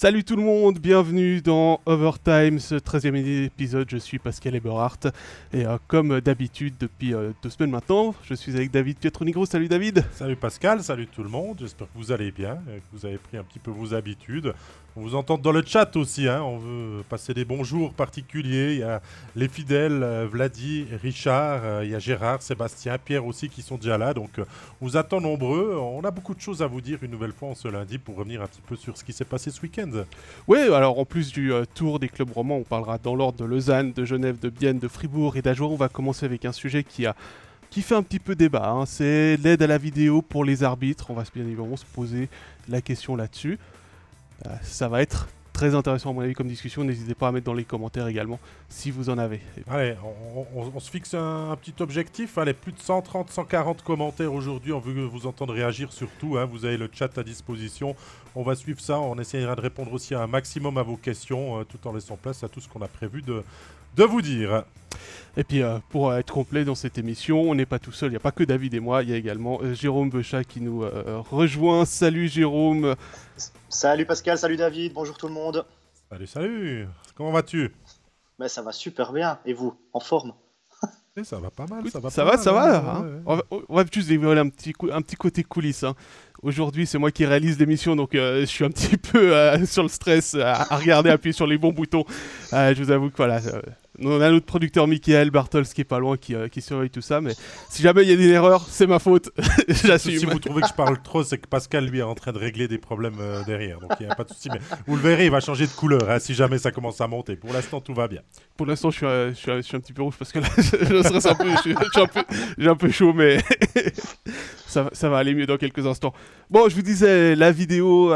Salut tout le monde, bienvenue dans Overtime, ce 13e épisode. Je suis Pascal Eberhardt et euh, comme d'habitude depuis euh, deux semaines maintenant, je suis avec David Pietronigro. Salut David. Salut Pascal, salut tout le monde. J'espère que vous allez bien, que vous avez pris un petit peu vos habitudes. On vous entend dans le chat aussi, hein. on veut passer des bonjours particuliers. Il y a les fidèles, euh, Vladi, Richard, euh, il y a Gérard, Sébastien, Pierre aussi qui sont déjà là. Donc euh, on vous attend nombreux. On a beaucoup de choses à vous dire une nouvelle fois en ce lundi pour revenir un petit peu sur ce qui s'est passé ce week-end. Oui, alors en plus du tour des clubs romans, on parlera dans l'ordre de Lausanne, de Genève, de Bienne, de Fribourg et d'Ajoie. On va commencer avec un sujet qui a fait un petit peu débat. Hein. C'est l'aide à la vidéo pour les arbitres. On va bien évidemment se poser la question là-dessus. Euh, ça va être très intéressant à mon avis comme discussion. N'hésitez pas à mettre dans les commentaires également si vous en avez. Allez, on, se fixe un, petit objectif. Allez, plus de 130, 140 commentaires aujourd'hui. On veut vous entendre réagir surtout. Hein. Vous avez le chat à disposition. On va suivre ça. On essaiera de répondre aussi à un maximum à vos questions euh, tout en laissant place à tout ce qu'on a prévu de, de vous dire. Et puis euh, pour être complet dans cette émission, on n'est pas tout seul, il n'y a pas que David et moi, il y a également euh, Jérôme Bechat qui nous euh, rejoint. Salut Jérôme. Salut Pascal, salut David, bonjour tout le monde. Salut, salut. Comment vas-tu? Ben, Ça va super bien. Et vous, en forme? Eh, ça va pas mal, ça va ça va, Ça va, hein. on, va, juste dévoiler un petit, un petit côté coulisses. Hein. Aujourd'hui, c'est moi qui réalise l'émission, donc je suis un petit peu sur le stress à, regarder, appuyer sur les bons boutons. je vous avoue que voilà, on a notre producteur Michael Bartels qui est pas loin, qui, euh, qui surveille tout ça. Mais si jamais il y a une erreur, c'est ma faute. J'assume. Si vous trouvez que je parle trop, c'est que Pascal lui est en train de régler des problèmes euh, derrière. Donc il n'y a pas de souci. Mais vous le verrez, il va changer de couleur hein, si jamais ça commence à monter. Pour l'instant, tout va bien. Pour l'instant, je suis, euh, je, suis, un petit peu rouge parce que là, je stresse un peu. J'ai un, un, peu chaud, mais ça, va aller mieux dans quelques instants. Bon, je vous disais, la vidéo,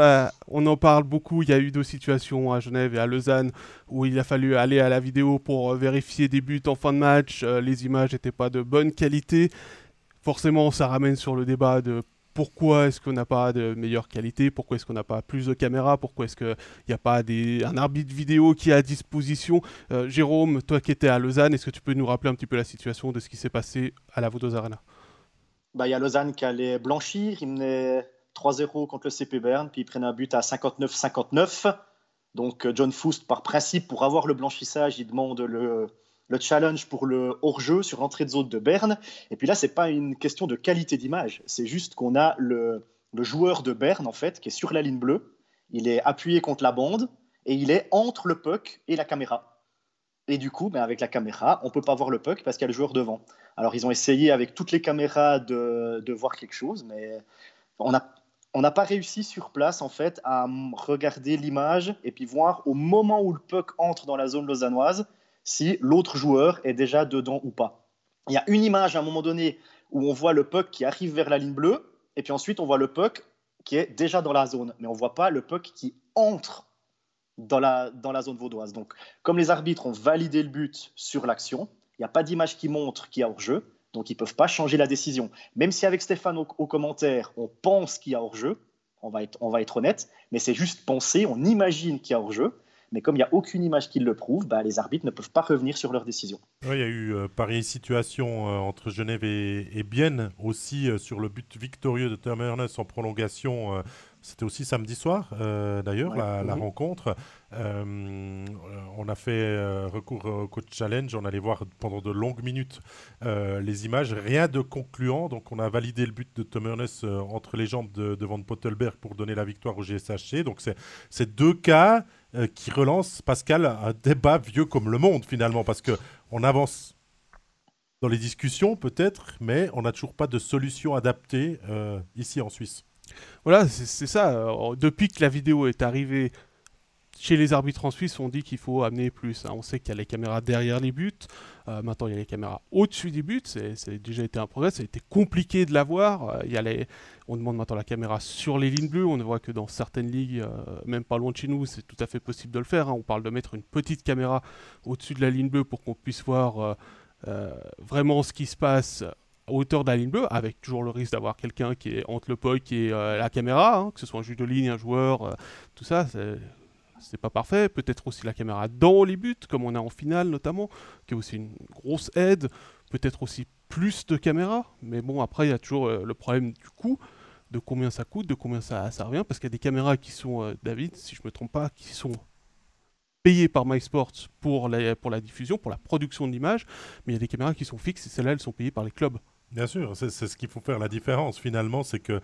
on en parle beaucoup. Il y a eu deux situations à Genève et à Lausanne où il a fallu aller à la vidéo pour euh, vérifier des buts en fin de match. Euh, les images n'étaient pas de bonne qualité. Forcément, ça ramène sur le débat de pourquoi est-ce qu'on n'a pas de meilleure qualité, pourquoi est-ce qu'on n'a pas plus de caméras, pourquoi est-ce qu'il n'y a pas un arbitre vidéo qui est à disposition? Euh, Jérôme, toi qui étais à Lausanne, est-ce que tu peux nous rappeler un petit peu la situation de ce qui s'est passé à la Vaudoise Arena? Bah, y a Lausanne qui allait blanchir, il menait 3-0 contre le CP Bern, puis il prenait un but à 59-59. Donc euh, John Foust, par principe, pour avoir le blanchissage, il demande le, challenge pour le hors-jeu sur entrée de zone de Berne. Et puis là, ce n'est pas une question de qualité d'image, c'est juste qu'on a le, joueur de Berne, en fait, qui est sur la ligne bleue. Il est appuyé contre la bande et il est entre le puck et la caméra. Et du coup, ben avec la caméra, on ne peut pas voir le puck parce qu'il y a le joueur devant. Alors, ils ont essayé avec toutes les caméras de, voir quelque chose, mais on n'a pas réussi sur place en fait à regarder l'image et puis voir au moment où le puck entre dans la zone lausannoise si l'autre joueur est déjà dedans ou pas. Il y a une image à un moment donné où on voit le puck qui arrive vers la ligne bleue et puis ensuite on voit le puck qui est déjà dans la zone, mais on voit pas le puck qui entre dans la, dans la zone vaudoise. Donc comme les arbitres ont validé le but sur l'action, il n'y a pas d'image qui montre qu'il y a hors-jeu, donc ils ne peuvent pas changer la décision. Même si avec Stéphane au, commentaire, on pense qu'il y a hors-jeu, on va, être, on va être honnête, mais c'est juste penser, on imagine qu'il y a hors-jeu. Mais comme il n'y a aucune image qui le prouve, bah, les arbitres ne peuvent pas revenir sur leur décision. il y a eu euh, pareille situation euh, entre Genève et, et Bienne, aussi euh, sur le but victorieux de Ernest en prolongation c'était aussi samedi soir, euh, d'ailleurs, la, mhm. rencontre. Euh, on a fait euh, recours au coach challenge. On allait voir pendant de longues minutes les images. Rien de concluant. Donc, on a validé le but de Tom Ernest entre les jambes de, de Van Pottelberg pour donner la victoire au GSHC. Donc, c'est deux cas qui relancent, Pascal, un débat vieux comme le monde, finalement, parce qu'on avance dans les discussions, peut-être, mais on n'a toujours pas de solution adaptée ici en Suisse. Voilà, c'est ça. Euh, depuis que la vidéo est arrivée chez les arbitres en Suisse, on dit qu'il faut amener plus. Hein. On sait qu'il y a les caméras derrière les buts. Euh, maintenant, il y a les caméras au-dessus des buts. C'est déjà été un progrès. Ça a été compliqué de l'avoir. Euh, y On demande maintenant la caméra sur les lignes bleues. On voit que dans certaines ligues, même pas loin de chez nous, c'est tout à fait possible de le faire. Hein. On parle de mettre une petite caméra au-dessus de la ligne bleue pour qu'on puisse voir vraiment ce qui se passe hauteur de la bleue, avec toujours le risque d'avoir quelqu'un qui est entre le puck et euh, la caméra, hein, que ce soit un juge de ligne, un joueur, euh, tout ça, c'est pas parfait. Peut-être aussi la caméra dans les buts, comme on a en finale notamment, qui est aussi une grosse aide. Peut-être aussi plus de caméras, mais bon, après, il y a toujours euh, le problème du coût. de combien ça coûte, de combien ça, ça revient, parce qu'il y a des caméras qui sont, David, si je me trompe pas, qui sont payées par MySports pour la, pour la diffusion, pour la production de l'image, mais il y a des caméras qui sont fixes et celles-là, elles sont payées par les clubs. Bien sûr, c'est ce qu'il faut faire la différence finalement, c'est que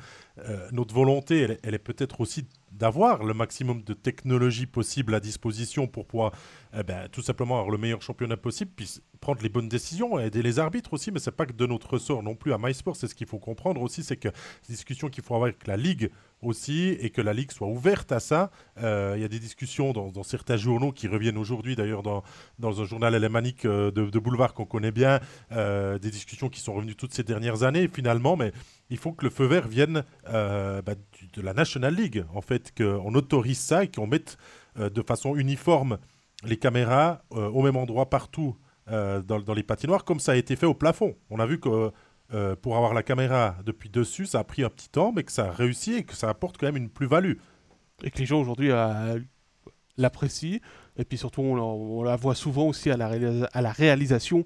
notre volonté, elle est peut-être aussi d'avoir le maximum de technologie possible à disposition pour pouvoir eh ben, tout simplement avoir le meilleur championnat possible, puis prendre les bonnes décisions, aider les arbitres aussi, mais c'est pas que de notre ressort non plus à MySport, c'est ce qu'il faut comprendre aussi, c'est que ces discussions qu'il faut avoir avec la Ligue aussi, et que la Ligue soit ouverte à ça. Euh, il y a des discussions dans, certains journaux qui reviennent aujourd'hui, d'ailleurs dans, dans un journal alémanique euh, de, de boulevard qu'on connaît bien, euh, des discussions qui sont revenues toutes ces dernières années finalement, mais il faut que le feu vert vienne bah, de la National League, en fait, qu'on autorise ça et qu'on mette de façon uniforme les caméras euh, au même endroit partout euh, dans, les patinoires, comme ça a été fait au plafond. On a vu que euh, pour avoir la caméra depuis dessus, ça a pris un petit temps, mais que ça a réussi et que ça apporte quand même une plus-value. Et que les gens aujourd'hui l'apprécient. Et puis surtout, on, la voit souvent aussi à la réalisation,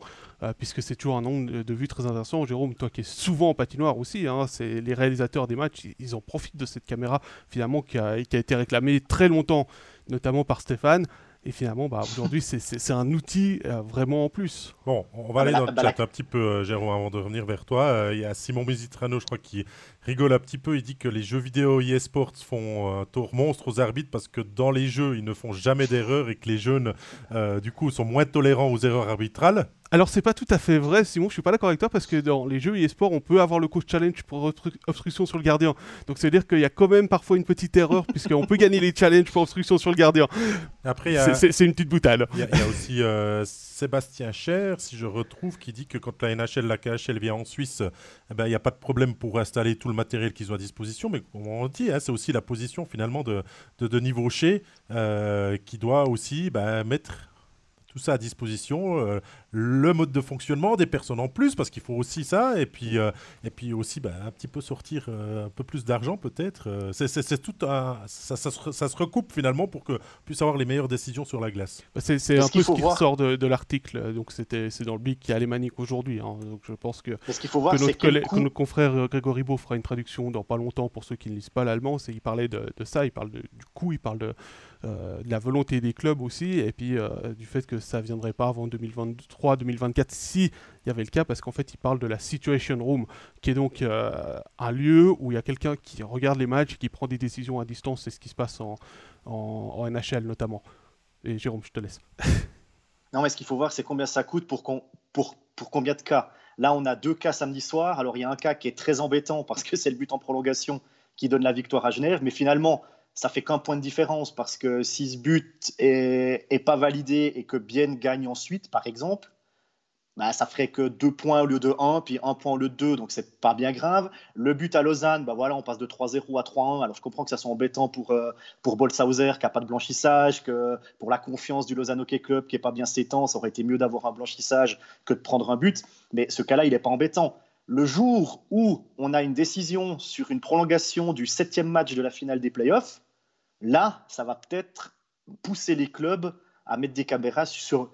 puisque c'est toujours un angle de, vue très intéressant. Jérôme, toi qui es souvent en patinoire aussi, hein, c'est les réalisateurs des matchs, ils, en profitent de cette caméra finalement qui a, qui a été réclamée très longtemps, notamment par Stéphane. Et finalement, bah, aujourd'hui, c'est un outil euh, vraiment en plus. Bon, on va aller dans le chat un petit peu, euh, Jérôme, avant de revenir vers toi. Euh, il y a Simon Mézitrano, je crois, qui rigole un petit peu. Il dit que les jeux vidéo e-sports font un tour monstre aux arbitres parce que dans les jeux, ils ne font jamais d'erreurs et que les jeunes, du coup, sont moins tolérants aux erreurs arbitrales. Alors c'est pas tout à fait vrai, Simon, je suis pas d'accord avec toi parce que dans les jeux e-sport, on peut avoir le coach challenge pour obstruction sur le gardien. Donc ça veut dire qu'il y a quand même parfois une petite erreur puisqu'on peut gagner les challenges pour obstruction sur le gardien. Après, c'est une petite boutade. Il y, a aussi euh, Sébastien Cher, si je retrouve, qui dit que quand la NHL, la KHL vient en Suisse, eh ben, il n'y a pas de problème pour installer tout le matériel qu'ils ont à disposition. Mais comme on dit, hein, c'est aussi la position finalement de, de Vaucher euh, qui doit aussi bah, mettre tout ça à disposition, euh, le mode de fonctionnement des personnes en plus, parce qu'il faut aussi ça, et puis, euh, et puis aussi bah, un petit peu sortir euh, un peu plus d'argent peut-être. c'est tout un, ça, ça, se, recoupe finalement pour que puisse avoir les meilleures décisions sur la glace. Bah, c'est un peu ce qui ressort de, l'article, donc c'est dans le BIC qui a Alémanique aujourd'hui, hein. donc je pense que, qu'il faut voir, que, notre, que notre confrère Grégory Beau fera une traduction dans pas longtemps pour ceux qui ne lisent pas l'allemand, il parlait de, de, ça, il parle du coût, il parle de de la volonté des clubs aussi, et puis euh, du fait que ça ne viendrait pas avant 2023-2024 si il y avait le cas, parce qu'en fait il parle de la Situation Room, qui est donc euh, un lieu où il y a quelqu'un qui regarde les matchs, qui prend des décisions à distance, c'est ce qui se passe en, en, NHL notamment. Et Jérôme, je te laisse. non, mais ce qu'il faut voir, c'est combien ça coûte pour, pour combien de cas. Là, on a deux cas samedi soir. Alors, il y a un cas qui est très embêtant parce que c'est le but en prolongation qui donne la victoire à Genève. Mais finalement, ça fait qu'un point de différence parce que si ce but est, pas validé et que Bien gagne ensuite, par exemple, bah, ça ferait que deux points au lieu de 1, puis un point au lieu de 2, donc c'est pas bien grave. Le but à Lausanne, bah voilà, on passe de 3-0 à 3-1. Alors je comprends que ça soit embêtant pour, euh, pour Bolshauser qui n'a pas de blanchissage, que pour la confiance du Lausanne Hockey Club qui n'est pas bien s'étend, ça aurait été mieux d'avoir un blanchissage que de prendre un but. Mais ce cas-là, il n'est pas embêtant. Le jour où on a une décision sur une prolongation du septième match de la finale des playoffs, Là, ça va peut-être pousser les clubs à mettre des caméras sur,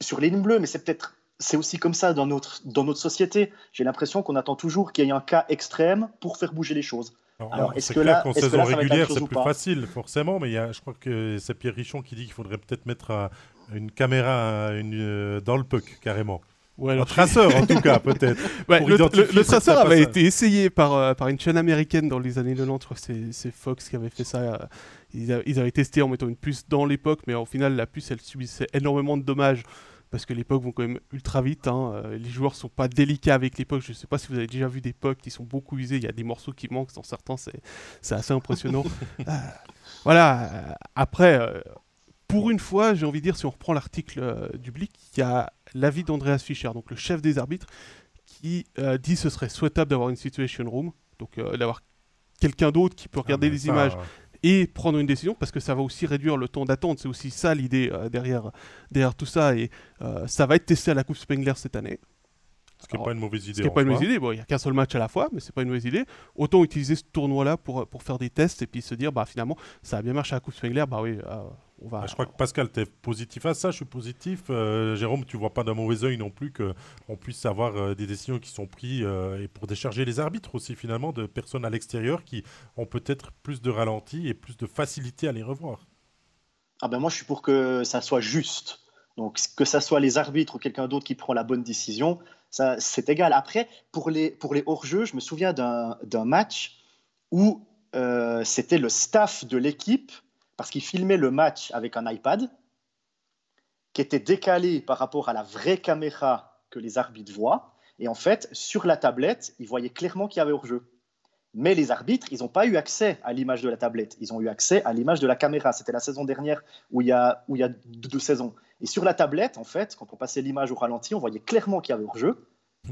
sur les lignes bleues, mais c'est peut-être c'est aussi comme ça dans notre, dans notre société. J'ai l'impression qu'on attend toujours qu'il y ait un cas extrême pour faire bouger les choses. Alors, est-ce que là, qu'en saison régulière, c'est plus facile, forcément, mais il y a, je crois que c'est Pierre Richon qui dit qu'il faudrait peut-être mettre une caméra une, euh, dans le puck, carrément. Ouais, un traceur, en tout cas, peut-être. le, traceur avait été essayé par, euh, par une chaîne américaine dans les années 90. Je crois que c'est Fox qui avait fait ça. Ils, avaient testé en mettant une puce dans l'époque, mais au final, la puce, elle subissait énormément de dommages parce que les pucks vont quand même ultra vite. Hein. Euh, les joueurs sont pas délicats avec les pucks. Je ne sais pas si vous avez déjà vu des pucks qui sont beaucoup usés. Il y a des morceaux qui manquent dans certains. C'est assez impressionnant. Euh, voilà. Après, pour une fois, j'ai envie de dire, si on reprend l'article du Blick, il y a l'avis d'Andreas Fischer, donc le chef des arbitres, qui euh, dit ce serait souhaitable d'avoir une situation room, donc euh, d'avoir quelqu'un d'autre qui peut regarder ah, les images et prendre une décision, parce que ça va aussi réduire le temps d'attente. C'est aussi ça l'idée euh, derrière, derrière tout ça, et ça va être testé à la Coupe Spengler cette année. Ce qui n'est pas une mauvaise idée. Ce qui n'est pas une mauvaise idée. Bon, il n'y a qu'un seul match à la fois, mais c'est pas une mauvaise idée. Autant utiliser ce tournoi-là pour, pour faire des tests et puis se dire, bah finalement, ça a bien marché à la Coupe Spengler, bah oui, bah, je crois que Pascal, tu es positif à ça, je suis positif. Euh, Jérôme, tu vois pas d'un mauvais oeil non plus qu'on puisse avoir euh, des décisions qui sont prises euh, et pour décharger les arbitres aussi finalement de personnes à l'extérieur qui ont peut-être plus de ralenti et plus de facilité à les revoir. Ah ben moi je suis pour que ça soit juste. Donc que ça soit les arbitres ou quelqu'un d'autre qui prend la bonne décision, ça c'est égal. Après, pour les, pour les hors-jeux, je me souviens d'un match où c'était le staff de l'équipe parce qu'il filmait le match avec un iPad qui était décalé par rapport à la vraie caméra que les arbitres voient. Et en fait, sur la tablette, ils voyaient clairement qu'il y avait hors-jeu. Mais les arbitres, ils n'ont pas eu accès à l'image de la tablette. Ils ont eu accès à l'image de la caméra. C'était la saison dernière où il y a, a deux, saisons. Et sur la tablette, en fait, quand on passait l'image au ralenti, on voyait clairement qu'il y avait hors-jeu.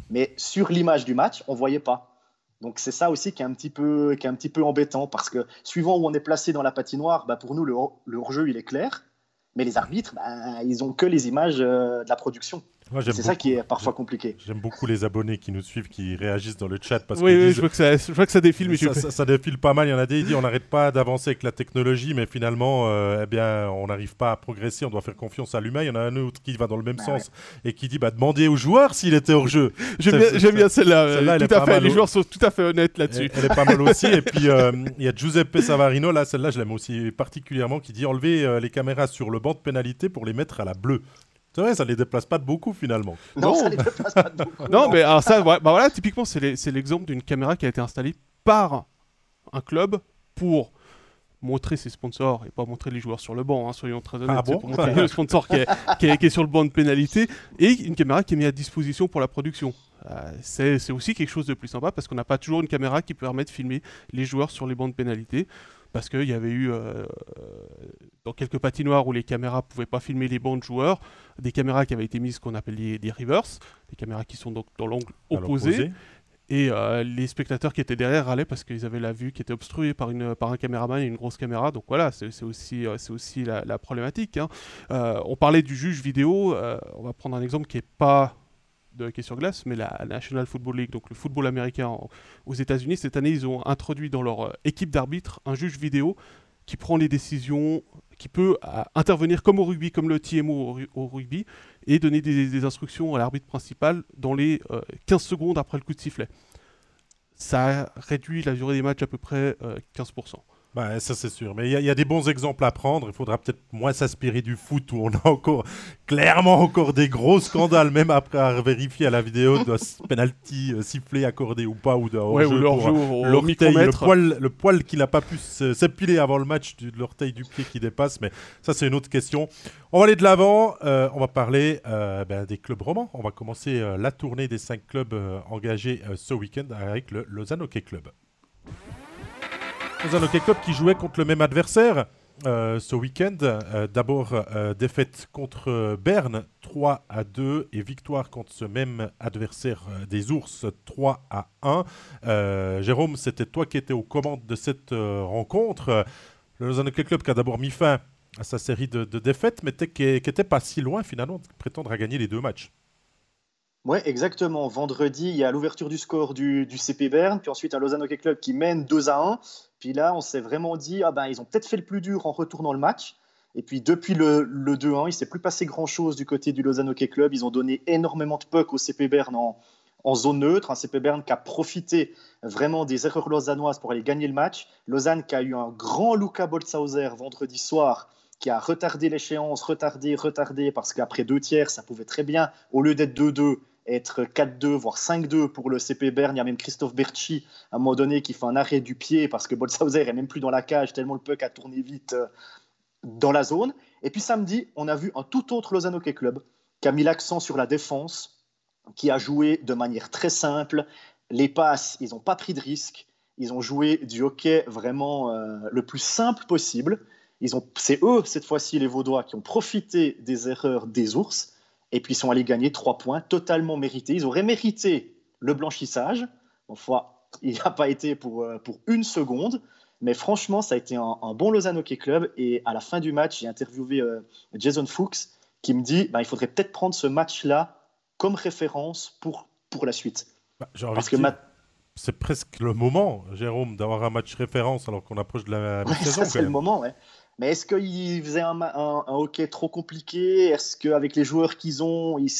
Mais sur l'image du match, on ne voyait pas. Donc c'est ça aussi qui est un petit peu, qui est un petit peu embêtant parce que suivant où on est placé dans la patinoire, bah pour nous le, hors-jeu il est clair, mais les arbitres, bah, ils ont que les images euh, de la production c'est ça qui est parfois compliqué. J'aime beaucoup les abonnés qui nous suivent, qui réagissent dans le chat. Parce oui, oui je, vois que ça, je vois que ça défile. Mais ça, ça, défile pas mal. Il y en a des qui disent on n'arrête pas d'avancer avec la technologie, mais finalement, euh, eh bien, on n'arrive pas à progresser. On doit faire confiance à l'humain. Il y en a un autre qui va dans le même bah sens et qui dit bah, demandez aux joueurs s'il était hors jeu. J'aime bien, celle-là. tout à fait. Les joueurs sont tout à fait honnêtes là-dessus. Elle, est pas mal aussi. et puis, euh, il y a Giuseppe Savarino, là, celle-là, je l'aime aussi particulièrement, qui dit enlever euh, les caméras sur le banc de pénalité pour les mettre à la bleue. C'est vrai, ça les déplace pas de beaucoup finalement. Non, ça les déplace pas de beaucoup. non, mais alors ça, bah voilà, typiquement, c'est l'exemple d'une caméra qui a été installée par un club pour montrer ses sponsors et pas montrer les joueurs sur le banc, hein, soyons très honnêtes. Ah bon pour montrer le sponsor qui est, qui, est, sur le banc de pénalité et une caméra qui est mise à disposition pour la production. Euh, c'est aussi quelque chose de plus sympa parce qu'on n'a pas toujours une caméra qui permet de filmer les joueurs sur les bancs de pénalité parce qu'il y avait eu euh, dans quelques patinoires où les caméras ne pouvaient pas filmer les de joueurs, des caméras qui avaient été mises qu'on appelle des, des reverse, des caméras qui sont donc dans l'angle opposé. Et euh, les spectateurs qui étaient derrière râlaient parce qu'ils avaient la vue qui était obstruée par, une, par un caméraman et une grosse caméra. Donc voilà, c'est aussi, euh, aussi la, problématique. Hein. on parlait du juge vidéo. on va prendre un exemple qui n'est pas de hockey sur glace, mais la National Football League, donc le football américain aux États-Unis, cette année, ils ont introduit dans leur euh, équipe d'arbitres un juge vidéo qui prend les décisions, qui peut euh, intervenir comme au rugby, comme le TMO au, rugby, et donner des, instructions à l'arbitre principal dans les 15 euh, secondes après le coup de sifflet. Ça réduit la durée des matchs à peu près 15%. Bah, ça c'est sûr, mais il y, a des bons exemples à prendre. Il faudra peut-être moins s'inspirer du foot où on a encore clairement encore des gros scandales, même après avoir vérifié à la vidéo de penalty euh, sifflé, accordé ou pas, ou de ouais, jeu le poil, le poil qu'il n'a pas pu s'épiler avant le match, de l'orteil du pied qui dépasse. Mais ça c'est une autre question. On va aller de l'avant. Euh, on va parler euh, ben, des clubs romans. On va commencer la tournée des cinq clubs engagés ce week-end avec le Lausanne Hockey Club Hockey Club qui jouait contre le même adversaire euh, ce week-end. Euh, d'abord, euh, défaite contre Berne 3 à 2 et victoire contre ce même adversaire des Ours 3 à 1. Jérôme, c'était toi qui étais aux commandes de cette rencontre. Le Lausanne Club qui a d'abord mis fin à sa série de, défaites, mais qui n'était pas si loin finalement de prétendre à gagner les deux matchs. Oui, exactement. Vendredi, il y a l'ouverture du score du, CP Berne, puis ensuite un Lausanne Hockey Club qui mène 2 à 1. Puis là, on s'est vraiment dit, ah ben, ils ont peut-être fait le plus dur en retournant le match. Et puis depuis le, 2-1, il ne s'est plus passé grand-chose du côté du Lausanne Hockey Club. Ils ont donné énormément de puck au CP Berne en, zone neutre. Un CP Berne qui a profité vraiment des erreurs lausannoises pour aller gagner le match. Lausanne qui a eu un grand Luca Boltzhauser vendredi soir qui a retardé l'échéance, retardé, retardé, parce qu'après deux tiers, ça pouvait très bien, au lieu d'être 2-2, être 4-2, voire 5-2 pour le CP Berne. Il y a même Christophe Berchi, à un moment donné, qui fait un arrêt du pied parce que Bolshauser est même plus dans la cage, tellement le puck a tourné vite euh, dans la zone. Et puis samedi, on a vu un tout autre Lausanne Hockey Club qui a mis l'accent sur la défense, qui a joué de manière très simple. Les passes, ils n'ont pas pris de risques. Ils ont joué du hockey vraiment euh, le plus simple possible. C'est eux, cette fois-ci, les Vaudois, qui ont profité des erreurs des ours et puis ils sont allés gagner trois points totalement mérités. Ils auraient mérité le blanchissage. Enfin, il n'a pas été pour, euh, pour une seconde. Mais franchement, ça a été un, bon Lausanne Hockey Club. Et à la fin du match, j'ai interviewé euh, Jason Fuchs qui me dit bah, il faudrait peut-être prendre ce match-là comme référence pour, pour la suite. Bah, Parce que c'est presque le moment, Jérôme, d'avoir un match référence alors qu'on approche de la mi-saison. c'est le moment, ouais. Mais est-ce qu'ils faisaient un, hockey trop compliqué? Est-ce qu'avec les joueurs qu'ils ont, ils,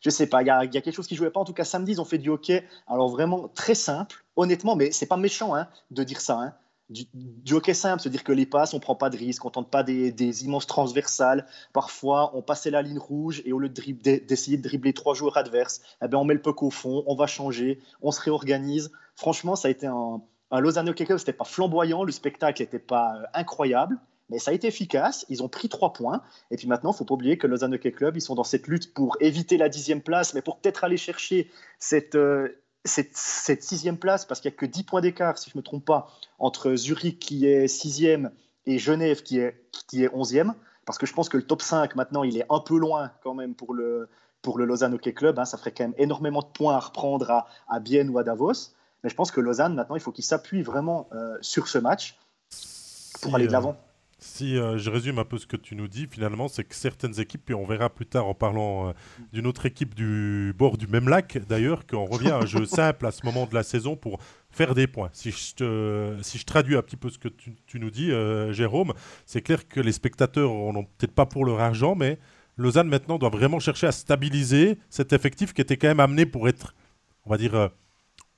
je sais pas, il y, a, quelque chose qui jouait pas. En tout cas, samedi, ils ont fait du hockey. Alors vraiment très simple, honnêtement, mais c'est pas méchant hein, de dire ça. Hein. Du, hockey simple, se dire que les passes, on prend pas de risques, on tente pas des, immenses transversales. Parfois, on passait la ligne rouge et au lieu d'essayer de, dribbler trois joueurs adverses, eh ben, on met le puck au fond, on va changer, on se réorganise. Franchement, ça a été un, un Lausanne Hockey Club, c'était pas flamboyant, le spectacle n'était pas euh, incroyable, mais ça a été efficace. Ils ont pris trois points. Et puis maintenant, il ne faut pas oublier que Lausanne Hockey Club, ils sont dans cette lutte pour éviter la dixième place, mais pour peut-être aller chercher cette, euh, cette, sixième place, parce qu'il n'y a que dix points d'écart, si je ne me trompe pas, entre Zurich qui est sixième et Genève qui est, qui est onzième. Parce que je pense que le top 5, maintenant, il est un peu loin quand même pour le, pour le Lausanne Hockey Club. Hein. Ça ferait quand même énormément de points à reprendre à, à Bienne ou à Davos. Mais je pense que Lausanne, maintenant, il faut qu'il s'appuie vraiment euh, sur ce match pour aller de l'avant. Si euh, je résume un peu ce que tu nous dis, finalement, c'est que certaines équipes, puis on verra plus tard en parlant euh, d'une autre équipe du bord du même lac, d'ailleurs, qu'on revient à un jeu simple à ce moment de la saison pour faire des points. Si je, te, si je traduis un petit peu ce que tu, tu nous dis, euh, Jérôme, c'est clair que les spectateurs n'ont peut-être pas pour leur argent, mais Lausanne maintenant doit vraiment chercher à stabiliser cet effectif qui était quand même amené pour être, on va dire,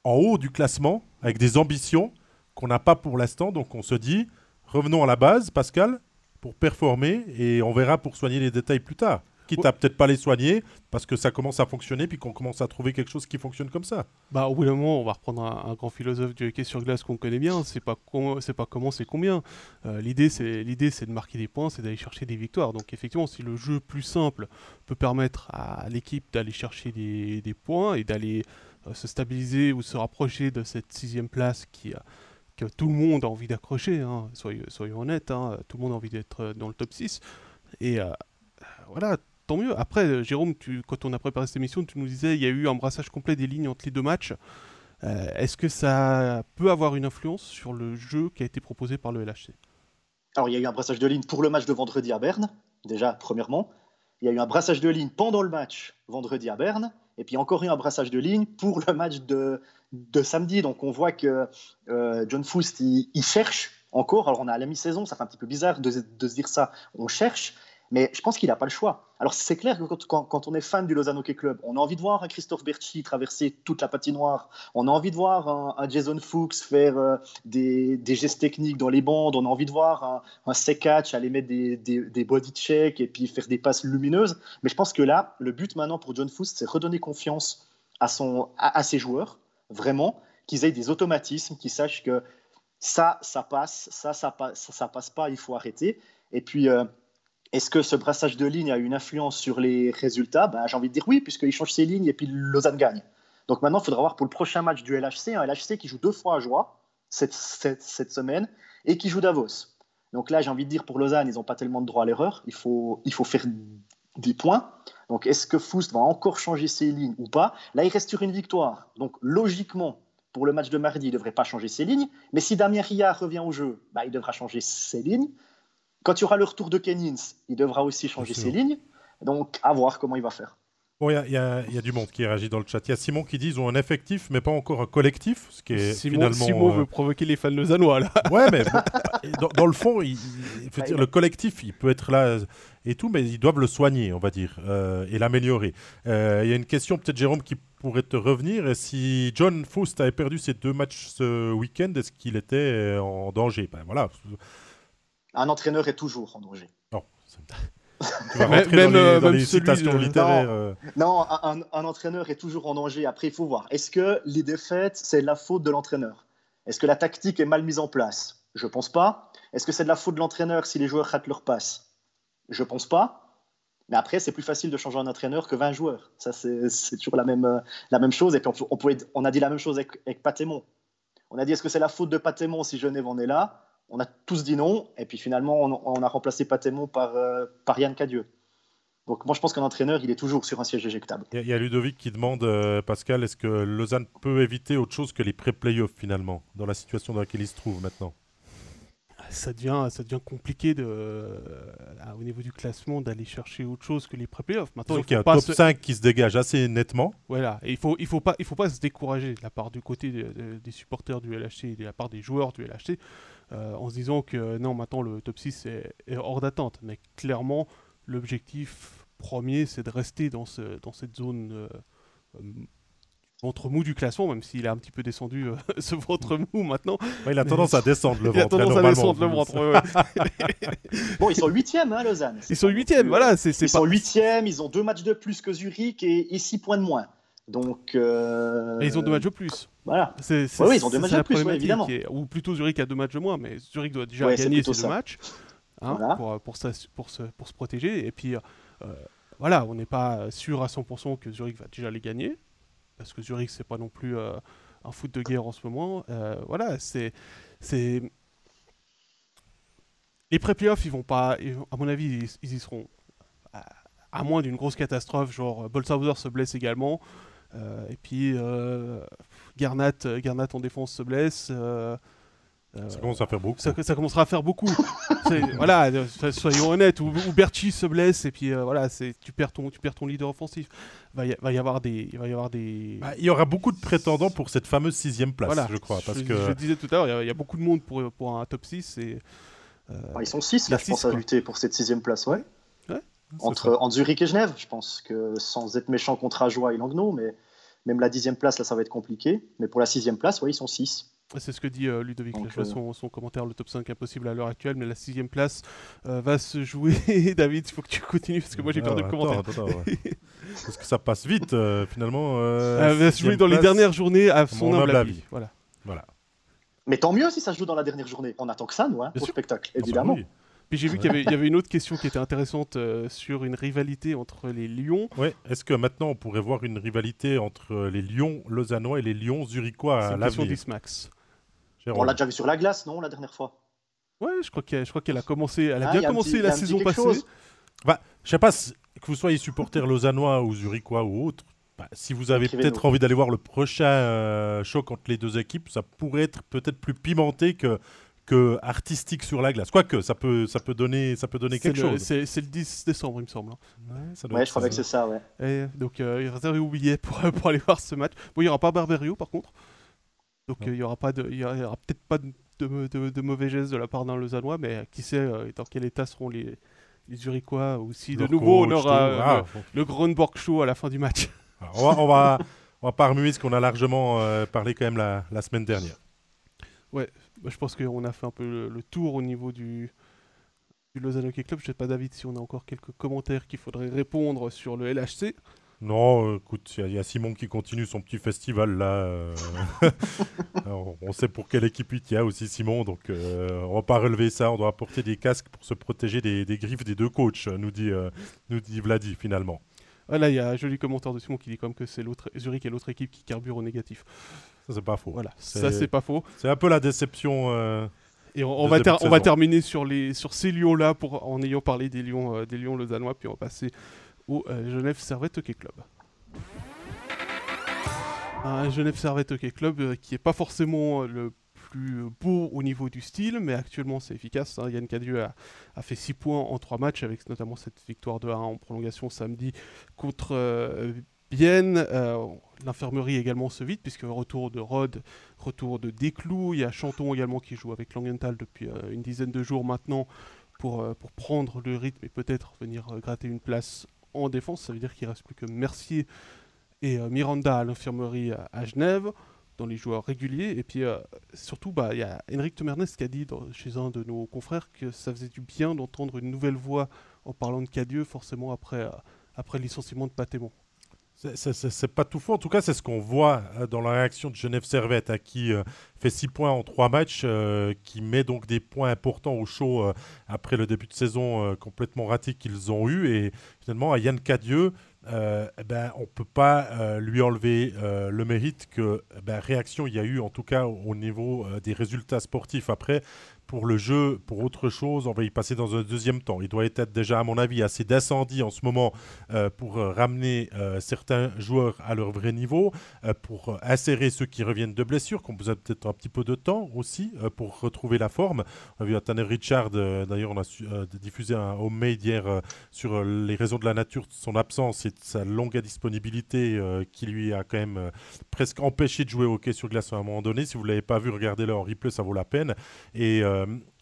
en haut du classement, avec des ambitions qu'on n'a pas pour l'instant. Donc on se dit revenons à la base, Pascal, pour performer et on verra pour soigner les détails plus tard. Quitte à peut-être pas les soigner parce que ça commence à fonctionner puis qu'on commence à trouver quelque chose qui fonctionne comme ça. Bah au bout d'un moment, on va reprendre un, grand philosophe du hockey sur glace qu'on connaît bien. C'est pas c'est pas comment, c'est combien. Euh, l'idée c'est l'idée c'est de marquer des points, c'est d'aller chercher des victoires. Donc effectivement, si le jeu plus simple peut permettre à l'équipe d'aller chercher des, des, points et d'aller euh, se stabiliser ou se rapprocher de cette sixième place qui a tout le monde a envie d'accrocher, hein, soyons, honnêtes, hein, tout le monde a envie d'être euh, dans le top 6. Et euh, voilà, tant mieux. Après, euh, Jérôme, quand on a préparé cette émission, tu nous disais il y a eu un brassage complet des lignes entre les deux matchs. Est-ce que ça peut avoir une influence sur le jeu qui a été proposé par le LHC Alors, il y a eu un brassage de lignes pour le match de vendredi à Berne, déjà, premièrement. Il y a eu un brassage de lignes pendant le match vendredi à Berne. Et puis encore eu un brassage de ligne pour le match de, de samedi. Donc on voit que euh, John Foust, il, cherche encore. Alors on est à la mi-saison, ça fait un petit peu bizarre de, se dire ça. On cherche, mais je pense qu'il n'a pas le choix. Alors c'est clair que quand, on est fan du Lausanne Hockey Club, on a envie de voir un Christophe Berchi traverser toute la patinoire, on a envie de voir un, Jason Fuchs faire euh, des, gestes techniques dans les bandes, on a envie de voir un, un Sekatch aller mettre des, des, body checks et puis faire des passes lumineuses. Mais je pense que là, le but maintenant pour John Fuchs, c'est redonner confiance à, son, à, ses joueurs, vraiment, qu'ils aient des automatismes, qu'ils sachent que ça, ça passe, ça, ça, ça, ça passe pas, il faut arrêter. Et puis, euh, est-ce que ce brassage de lignes a une influence sur les résultats? Ben, J'ai envie de dire oui, puisqu'il change ses lignes et puis Lausanne gagne. Donc maintenant, il faudra voir pour le prochain match du LHC, un LHC qui joue deux fois à Joie cette, cette, semaine et qui joue Davos. Donc là, j'ai envie de dire pour Lausanne, ils n'ont pas tellement de droit à l'erreur. Il faut, il faut faire des points. Donc est-ce que Foust va encore changer ses lignes ou pas? Là, il reste sur une victoire. Donc logiquement, pour le match de mardi, il ne devrait pas changer ses lignes. Mais si Damien Ria revient au jeu, bah, il devra changer ses lignes. Quand il y aura le retour de Kenins, il devra aussi changer ses lignes. Donc, à voir comment il va faire. Bon, il y, a du monde qui réagit dans le chat. Il y a Simon qui dit qu'ils ont un effectif, mais pas encore un collectif, ce qui est Simon, finalement. Simon euh, veut provoquer les fans lausannois là. Ouais, mais dans, le fond, il, faut dire, le collectif, il peut être là et tout, mais ils doivent le soigner, on va dire, euh, et l'améliorer. Euh, il y a une question, peut-être Jérôme, qui pourrait te revenir. Si John Faust avait perdu ses deux matchs ce week-end, est-ce qu'il était en danger? Ben, voilà un entraîneur est toujours en danger. Non. Tu vas rentrer même, dans les, euh, citations littéraires. Euh. Non, un, entraîneur est toujours en danger. Après, il faut voir. Est-ce que les défaites, c'est la faute de l'entraîneur? Est-ce que la tactique est mal mise en place? Je pense pas. Est-ce que c'est de la faute de l'entraîneur si les joueurs ratent leur passe? Je pense pas. Mais après, c'est plus facile de changer un entraîneur que 20 joueurs. Ça, c'est toujours la même, euh, la même chose. Et puis, on, pouvait, on a dit la même chose avec, avec Patémon. On a dit est-ce que c'est la faute de Patémon si Genève en est là? On a tous dit non, et puis finalement, on, a remplacé Patémon par, euh, par Yann Cadieux. Donc moi, je pense qu'un entraîneur, il est toujours sur un siège éjectable. Il y, a Ludovic qui demande, euh, Pascal, est-ce que Lausanne peut éviter autre chose que les pré-playoffs finalement, dans la situation dans laquelle il se trouve maintenant? Ça devient, ça devient compliqué de, euh, au niveau du classement d'aller chercher autre chose que les pré-playoffs. Maintenant, il, y a un top 5 qui se dégage assez nettement. Voilà, et il faut, il faut pas, il faut pas se décourager de la part du côté des supporters du LHC et de la part des joueurs du LHC. En se disant que non, maintenant le top 6 est, hors d'attente. Mais clairement, l'objectif premier, c'est de rester dans, ce, dans cette zone ventre mou du classement, même s'il a un petit peu descendu euh, ce ventre mou maintenant. il a tendance à descendre le ventre. Il a tendance à descendre le ventre. bon, ils sont huitièmes, hein, Lausanne. Ils sont huitièmes, voilà. ils pas... sont huitièmes, ils ont deux matchs de plus que Zurich et, six points de moins. Donc. Euh, et ils ont deux matchs de plus. Voilà. oui, ils ont deux matchs de plus, évidemment. Ou plutôt Zurich a deux matchs de moins, mais Zurich doit déjà gagner ces deux matchs hein, pour, pour, pour, se, pour se protéger. Et puis, euh, voilà, on n'est pas sûr à 100% que Zurich va déjà les gagner parce que Zurich, c'est pas non plus euh, un foot de guerre en ce moment. Euh, voilà, c'est. c'est... Les pré-playoffs, ils vont pas. À mon avis, ils, y seront. À, moins d'une grosse catastrophe, genre Bolsauer se blesse également. Euh, et puis Garnat, Garnat en défense se blesse. Euh, ça commence à faire beaucoup. Ça, commencera à faire beaucoup. voilà, euh, soyons honnêtes. Ou, Berchi se blesse et puis euh, voilà, c'est tu perds ton tu perds ton leader offensif. Va y, va y avoir des il va y avoir des. Bah, il y aura beaucoup de prétendants pour cette fameuse sixième place, je crois, parce je, que je disais tout à l'heure, il y, a beaucoup de monde pour pour un top 6 et. Bah, ils sont 6 là, je pense, à lutter pour cette sixième place, ouais. Entre en Zurich et Genève, je pense que sans être méchant contre Ajoie et Langnau, mais même la dixième place là, ça va être compliqué. Mais pour la sixième place, ouais, ils sont 6. C'est ce que dit euh, Ludovic. Euh, son, son, commentaire, le top 5 impossible à l'heure actuelle, mais la sixième place euh, va se jouer. David, il faut que tu continues parce que moi j'ai perdu le ah, commentaire. parce que ça passe vite finalement. Elle va se jouer dans les dernières journées à son humble avis. Voilà. voilà. Mais tant mieux si ça se joue dans la dernière journée. On attend que ça, nous, hein, au spectacle, ah bah évidemment. Puis j'ai vu qu'il y, avait une autre question qui était intéressante sur une rivalité entre les Lions. Ouais. Est-ce que maintenant on pourrait voir une rivalité entre les Lions lausannois et les Lions zurichois à l'avenir C'est une question on l'a déjà vu sur la glace, non, la dernière fois? Ouais, je crois qu'elle, je crois qu'elle a commencé, elle a ah, bien commencé la saison passée. Bah, je sais pas que vous soyez supporter lausannois ou zurichois ou autre. Bah, si vous avez peut-être envie d'aller voir le prochain euh, choc entre les deux équipes, ça pourrait être peut-être plus pimenté que que artistique sur la glace. Quoique, ça peut, ça peut donner, ça peut donner quelque chose. C'est, le 10 décembre, il me semble. Hein. Ouais, je crois que c'est ça, ouais. Et donc, euh, il réservé oublié pour, pour aller voir ce match. Bon, il n'y aura pas Barberio, par contre. Donc il n'y aura, pas de, y aura peut-être pas de, de, mauvais gestes de la part d'un Lausannois, mais qui sait euh, dans quel état seront les, les Zurichois aussi. De nouveau, on aura euh, ah, le, Grand Show à la fin du match. on, va, on, va, on va pas remuer ce qu'on a largement euh, parlé quand même la, la semaine dernière. Ouais, je pense qu'on a fait un peu le, tour au niveau du, du Lausanne Hockey Club. Je sais pas, David, si on a encore quelques commentaires qu'il faudrait répondre sur le LHC. Non, écoute, il y, a Simon qui continue son petit festival là. Euh. on sait pour quelle équipe il y a aussi Simon, donc euh, on va pas relever ça. On doit apporter des casques pour se protéger des, griffes des deux coachs, nous dit, euh, nous dit Vladi finalement. Ah, là, il y a un joli commentaire de Simon qui dit comme que c'est l'autre Zurich et l'autre équipe qui carbure au négatif. Ça c'est pas faux. Voilà, ça c'est pas faux. C'est un peu la déception. Et on, va, on va terminer sur, les, sur ces lions là pour, en ayant parlé des lions, des lions lausannois, puis on va passer au euh, Genève Servette Hockey Club. Un Genève Servette Hockey Club euh, qui n'est pas forcément euh, le plus beau au niveau du style, mais actuellement c'est efficace. Hein. Yann Cadieux a, fait 6 points en 3 matchs, avec notamment cette victoire de 1 en prolongation samedi contre Bienne. L'infirmerie également se vide, puisque retour de Rod, retour de Desclous. Il y a Chanton également qui joue avec Langenthal depuis une dizaine de jours maintenant pour, pour prendre le rythme et peut-être venir gratter une place en défense. Ça veut dire qu'il reste plus que Mercier et euh, Miranda à l'infirmerie à, Genève, dans les joueurs réguliers. Et puis euh, surtout, bah, il y a Henrik Temernes qui a dit chez un de nos confrères que ça faisait du bien d'entendre une nouvelle voix en parlant de Cadieux, forcément après, euh, après le licenciement de Patémon. C'est pas tout faux. En tout cas, c'est ce qu'on voit euh, dans la réaction de Genève Servette, qui euh, fait 6 points en 3 matchs, euh, qui met donc des points importants au show après le début de saison complètement raté qu'ils ont eu. Et finalement, à Yann Cadieux, eh ben, on ne peut pas lui enlever le mérite que eh ben, réaction il y a eu, en tout cas au niveau des résultats sportifs. Après, pour le jeu, pour autre chose, on va y passer dans un deuxième temps. Il doit être déjà, à mon avis, assez d'incendie en ce moment euh, pour euh, ramener euh, certains joueurs à leur vrai niveau, pour insérer ceux qui reviennent de blessures, qu'on besoin peut-être un petit peu de temps aussi pour retrouver la forme. On a vu Tanner Richard, d'ailleurs, on a diffusé un homemade hier sur les raisons de la nature de son absence. c'est sa longue indisponibilité qui lui a quand même presque empêché de jouer au hockey sur glace à un moment donné. Si vous ne l'avez pas vu, regardez-le en replay, ça vaut la peine. Et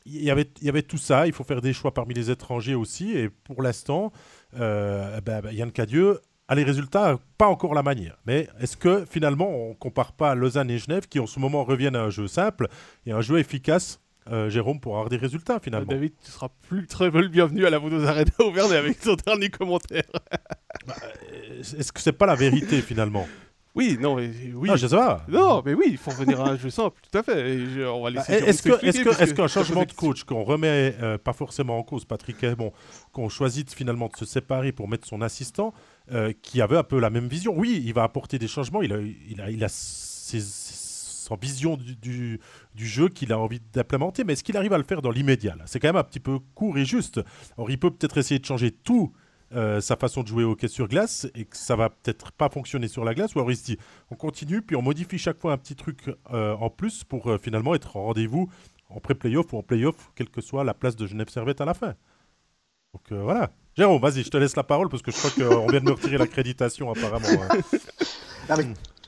il y, avait, il y avait tout ça. Il faut faire des choix parmi les étrangers aussi. Et pour l'instant, ben, ben, Yann Cadieux a les résultats, pas encore la manière. Mais est-ce que finalement, on ne compare pas Lausanne et Genève qui en ce moment reviennent à un jeu simple et un jeu efficace euh, Jérôme, pour avoir des résultats finalement? David, tu seras plus très le bienvenu à la Voodoo Arena Auvergne avec ton dernier commentaire. Bah, est-ce que c'est pas la vérité finalement? Oui, non, mais oui. Non, je sais pas. Non, mais oui, il faut revenir à un jeu simple, tout à fait. on va laisser. Bah, est-ce que, est-ce qu'un changement de coach qu'on remet euh, pas forcément en cause, Patrick bon, qu'on choisit finalement de se séparer pour mettre son assistant, euh, qui avait un peu la même vision. Oui, il va apporter des changements. Il a, il a, il a ses, en vision du, du, jeu qu'il a envie d'implémenter, mais est-ce qu'il arrive à le faire dans l'immédiat C'est quand même un petit peu court et juste. Alors il peut peut-être essayer de changer tout euh, sa façon de jouer au hockey sur glace et que ça va peut-être pas fonctionner sur la glace ou alors il se dit on continue puis on modifie chaque fois un petit truc euh, en plus pour euh, finalement être en rendez-vous en pré-playoff ou en playoff quelle que soit la place de Genève Servette à la fin. Donc voilà. Jérôme, vas-y, je te laisse la parole parce que je crois qu'on vient de me retirer l'accréditation apparemment.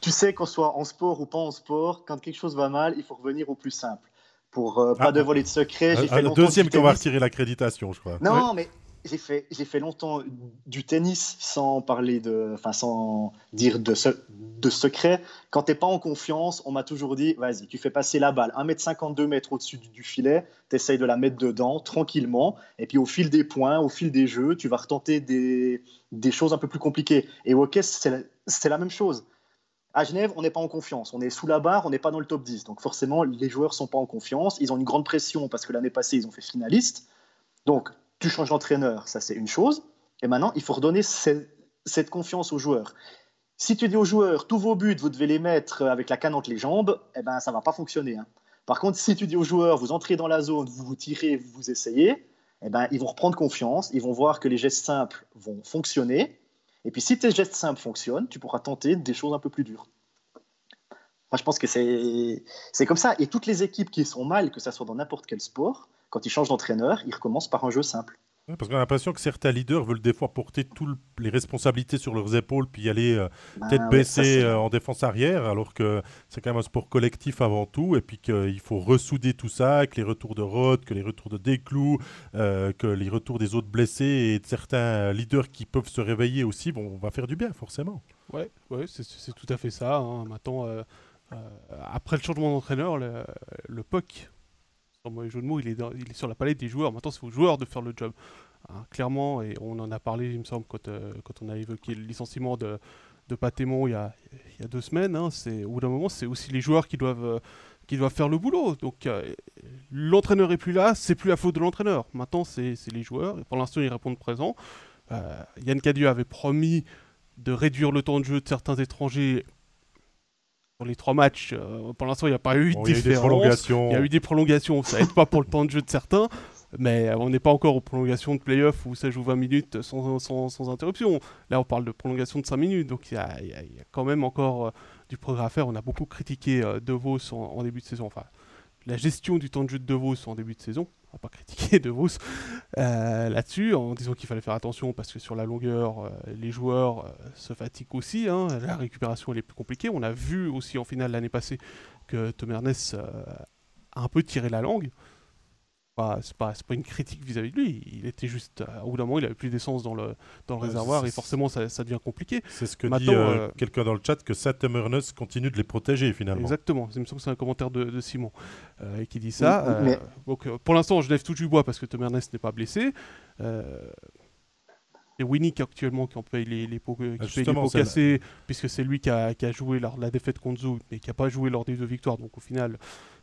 Tu sais qu'on soit en sport ou pas en sport, quand quelque chose va mal, il faut revenir au plus simple. Pour euh, pas ah, dévoiler de secret, j'ai fait Le deuxième qu'on va retirer l'accréditation, je crois. Non, mais j'ai fait, longtemps du tennis sans parler de, enfin sans dire de, secret. Quand t'es pas en confiance, on m'a toujours dit, vas-y, tu fais passer la balle 1m52 mètres au-dessus du, filet, tu essayes de la mettre dedans tranquillement, et puis au fil des points, au fil des jeux, tu vas retenter des, choses un peu plus compliquées. Et au hockey, c'est la, la même chose. À Genève, on n'est pas en confiance. On est sous la barre, on n'est pas dans le top 10. Donc forcément, les joueurs sont pas en confiance. Ils ont une grande pression parce que l'année passée, ils ont fait finaliste. Donc tu changes d'entraîneur, ça c'est une chose. Et maintenant, il faut redonner cette confiance aux joueurs. Si tu dis aux joueurs, tous vos buts, vous devez les mettre avec la canne entre les jambes, eh ben, ça ne va pas fonctionner. Hein. Par contre, si tu dis aux joueurs, vous entrez dans la zone, vous vous tirez, vous vous essayez, eh ben, ils vont reprendre confiance, ils vont voir que les gestes simples vont fonctionner. Et puis, si tes gestes simples fonctionnent, tu pourras tenter des choses un peu plus dures. Moi, je pense que c'est comme ça. Et toutes les équipes qui sont mal, que ce soit dans n'importe quel sport, quand ils changent d'entraîneur, ils recommencent par un jeu simple. parce qu'on a l'impression que certains leaders veulent des fois porter toutes les responsabilités sur leurs épaules, puis aller euh, bah tête baissée euh, en défense arrière, alors que c'est quand même un sport collectif avant tout, et puis qu'il faut ressouder tout ça, avec les retours de Roth, que les retours de Desclous, euh, que les retours des autres blessés et de certains leaders qui peuvent se réveiller aussi, bon, on va faire du bien, forcément. Ouais, ouais c'est tout à fait ça. Hein. Maintenant, après le changement d'entraîneur, le, le POC sans mauvais jeu de mots, il est, il est sur la palette des joueurs. Maintenant, c'est aux joueurs de faire le job. Hein, clairement, et on en a parlé, il me semble, quand, euh, quand on a évoqué le licenciement de, de Patémon il y a, deux semaines. Hein, au bout d'un moment, c'est aussi les joueurs qui doivent, euh, faire le boulot. Donc, euh, l'entraîneur est plus là, c'est plus la faute de l'entraîneur. Maintenant, c'est, les joueurs. Et pour l'instant, ils répondent présent. Yann Cadieux avait promis de réduire le temps de jeu de certains étrangers les trois matchs, euh, pour l'instant, il n'y a pas eu de différence. Il y a eu des prolongations. Ça aide pas pour le temps de jeu de certains. Mais on n'est pas encore aux prolongations de playoff où ça joue 20 minutes sans, sans, sans, interruption. Là, on parle de prolongation de 5 minutes. Donc, il y, y, a quand même encore euh, du progrès à faire. On a beaucoup critiqué euh, De Vos en, en, début de saison. Enfin, la gestion du temps de jeu de De Vos en début de saison on va pas critiquer De Vos euh, là-dessus, en disant qu'il fallait faire attention parce que sur la longueur, euh, les joueurs euh, se fatiguent aussi. Hein. la récupération est plus compliquée. On a vu aussi en finale l'année passée que Tom Ernest a un peu tiré la langue c'est pas, pas une critique vis-à-vis de lui. Il était juste, euh, au bout d'un moment, il avait plus d'essence dans le, dans le réservoir et forcément, ça, ça devient compliqué. C'est ce que dit euh, euh, quelqu'un dans le chat que Seth continue de les protéger finalement. Exactement. Il me semble que c'est un commentaire de, Simon qui dit ça. donc, pour l'instant, je lève tout du bois parce que Tom Ernest n'est pas blessé. C'est Winnick actuellement qui en paye les, les pots, qui ah, les pots cassés, puisque c'est lui qui a, qui a joué lors de la défaite contre Zou, mais qui n'a pas joué lors des deux victoires. Donc au final,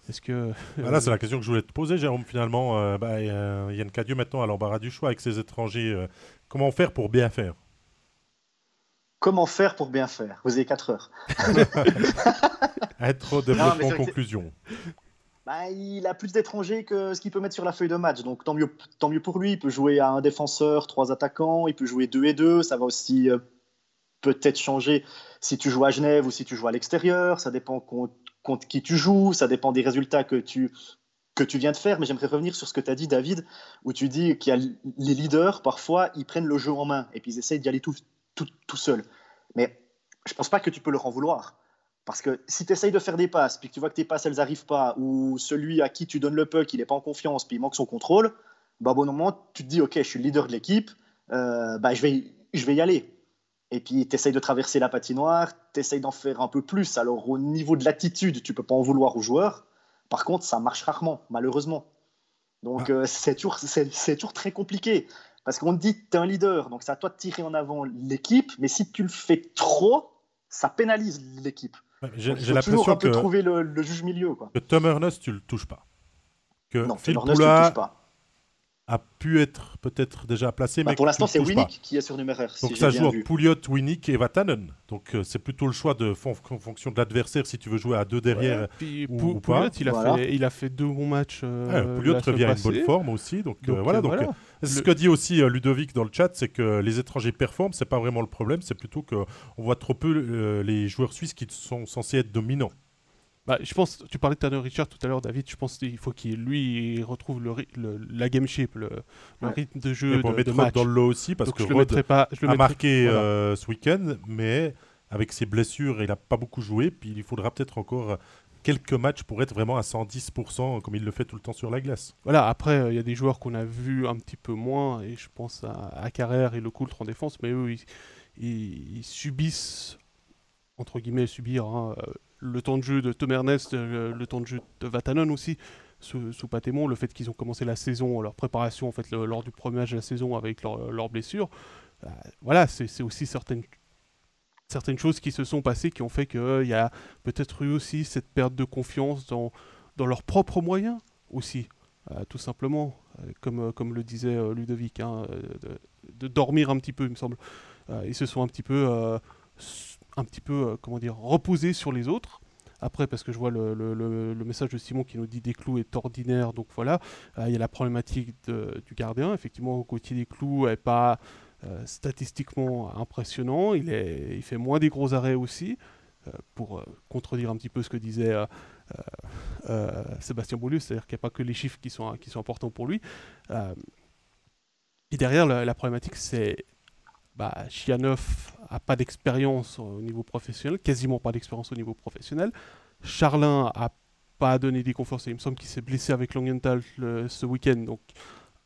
est-ce que. Bah là, c'est la question que je voulais te poser, Jérôme. Finalement, euh, bah, Yann Cadieux maintenant à l'embarras du choix avec ses étrangers. Euh, comment faire pour bien faire? Comment faire pour bien faire? Vous avez 4 heures. Être développement conclusion. Bah, il a plus d'étrangers que ce qu'il peut mettre sur la feuille de match. Donc tant mieux, tant mieux pour lui. Il peut jouer à un défenseur, trois attaquants. Il peut jouer 2 et 2. Ça va aussi euh, peut-être changer si tu joues à Genève ou si tu joues à l'extérieur. Ça dépend contre qui tu joues, ça dépend des résultats que tu, que tu viens de faire. Mais j'aimerais revenir sur ce que tu as dit, David, où tu dis qu'il y a les leaders, parfois, ils prennent le jeu en main et puis ils essayent d'y aller tout, tout, tout seul. Mais je pense pas que tu peux leur en vouloir. Parce que si tu essayes de faire des passes, puis que tu vois que tes passes, elles n'arrivent pas, ou celui à qui tu donnes le puck, il n'est pas en confiance, puis il manque son contrôle, bah, bon moment, tu te dis, OK, je suis le leader de l'équipe, euh, bah, je, vais, je vais y aller. Et puis, tu essayes de traverser la patinoire, tu essayes d'en faire un peu plus. Alors, au niveau de l'attitude, tu peux pas en vouloir aux joueurs. Par contre, ça marche rarement, malheureusement. Donc, ah. euh, c'est toujours, toujours, très compliqué. Parce qu'on te dit, tu es un leader, donc c'est à toi de tirer en avant l'équipe. Mais si tu le fais trop, ça pénalise l'équipe. J'ai l'impression que trouver le, le, juge milieu. Quoi. Que Tom Ernest, tu le touches pas. Que non, Phil Poula a pu être peut-être déjà placé. Bah, mais pour l'instant, c'est Winnick qui est surnuméraire. Donc ça joue entre Pouliot, Winnick et Vatanen. Donc euh, c'est plutôt le choix de en fonction de l'adversaire si tu veux jouer à deux derrière ou, pas. Il a, fait, il a fait deux bons matchs. Euh, Pouliot revient à une bonne forme aussi. Donc, euh, voilà. Donc, Ce que dit aussi Ludovic dans le chat, c'est que les étrangers performent. C'est pas vraiment le problème. C'est plutôt qu'on voit trop peu les joueurs suisses qui sont censés être dominants. Bah, je pense, tu parlais de Tanner Richard tout à l'heure, David. Je pense qu'il faut qu'il lui retrouve le, la game shape, le, rythme de jeu. de, mettre match. dans le lot aussi parce que je Rod pas, je a marqué euh, ce week-end, mais avec ses blessures, il n'a pas beaucoup joué. Puis il faudra peut-être encore quelques matchs pour être vraiment à 110% comme il le fait tout le temps sur la glace. Voilà, après, euh, il y a des joueurs qu'on a vus un petit peu moins, et je pense à, à Carrère et le Coultre en défense, mais eux, ils, subissent, entre guillemets, subir hein, euh, le temps de jeu de Tom Ernest, euh, le, temps de jeu de Vatanen aussi, sous, sous Patémon, le fait qu'ils ont commencé la saison, leur préparation en fait lors du premier match de la saison avec leurs leur blessures, euh, voilà, c'est aussi certaines, certaines choses qui se sont passées qui ont fait qu'il y a peut-être eu aussi cette perte de confiance dans, dans leurs propres moyens aussi, euh, tout simplement, comme, comme le disait Ludovic, hein, de, dormir un petit peu, il me semble. ils se sont un petit peu un petit peu, euh, comment dire, reposer sur les autres. Après, parce que je vois le, le, message de Simon qui nous dit des clous est ordinaire, donc voilà, euh, il y a la problématique du gardien. Effectivement, côté des clous n'est pas euh, statistiquement impressionnant, il, est, il fait moins des gros arrêts aussi, pour contredire un petit peu ce que disait Sébastien Boulus, c'est-à-dire qu'il n'y a pas que les chiffres qui sont, qui sont importants pour lui. et derrière, la problématique, c'est bah, Chianov a pas d'expérience au niveau professionnel, quasiment pas d'expérience au niveau professionnel. Charlin a pas donné des conforts, il me semble qu'il s'est blessé avec Langenthal ce week-end, donc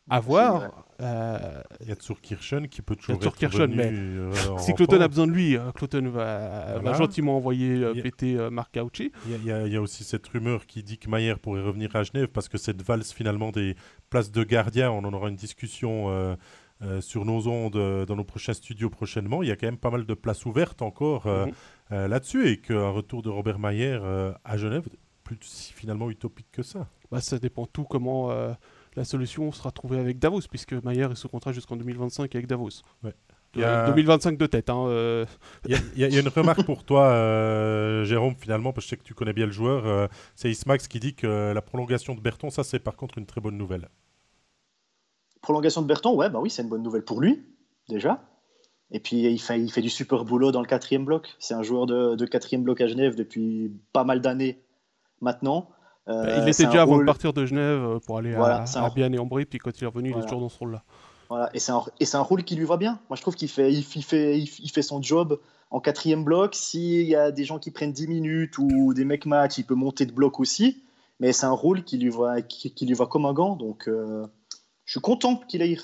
à voir. Euh, il y a Kirchen qui peut toujours être Kirchen, mais euh, si Cloton a besoin de lui, euh, Cloton va, gentiment envoyer péter Marc Cauchy. Il y, a aussi cette rumeur qui dit que Mayer pourrait revenir à Genève parce que cette valse finalement des places de gardien, on en aura une discussion euh, sur nos ondes euh, dans nos prochains studios prochainement. Il y a quand même pas mal de places ouvertes encore euh, mhm. là-dessus et qu'un retour de Robert Mayer à Genève, plus finalement utopique que ça. Bah, ça dépend tout comment la solution sera trouvée avec Davos, puisque Mayer est sous contrat jusqu'en 2025 avec Davos. Ouais. Il y a... 2025 de tête. Hein, il, y a, une remarque pour toi, Jérôme, finalement, parce que je sais que tu connais bien le joueur. c'est Ismax qui dit que la prolongation de Berton, ça c'est par contre une très bonne nouvelle. Prolongation de Berton, ouais, bah oui, c'est une bonne nouvelle pour lui, déjà. Et puis, il fait, il fait du super boulot dans le quatrième bloc. C'est un joueur de, quatrième bloc à Genève depuis pas mal d'années maintenant. Euh, bah, il était déjà avant de partir de Genève euh, pour aller à, à Bienne et Ambry, puis quand il est revenu, il est toujours dans ce rôle-là. Voilà, et c'est un, un, rôle qui lui va bien. Moi, je trouve qu'il fait, il, fait, il, fait son job en quatrième bloc. S'il y a des gens qui prennent 10 minutes ou des mecs match, il peut monter de bloc aussi. Mais c'est un rôle qui lui va, qui, lui va comme un gant. Donc, euh, je suis content qu'il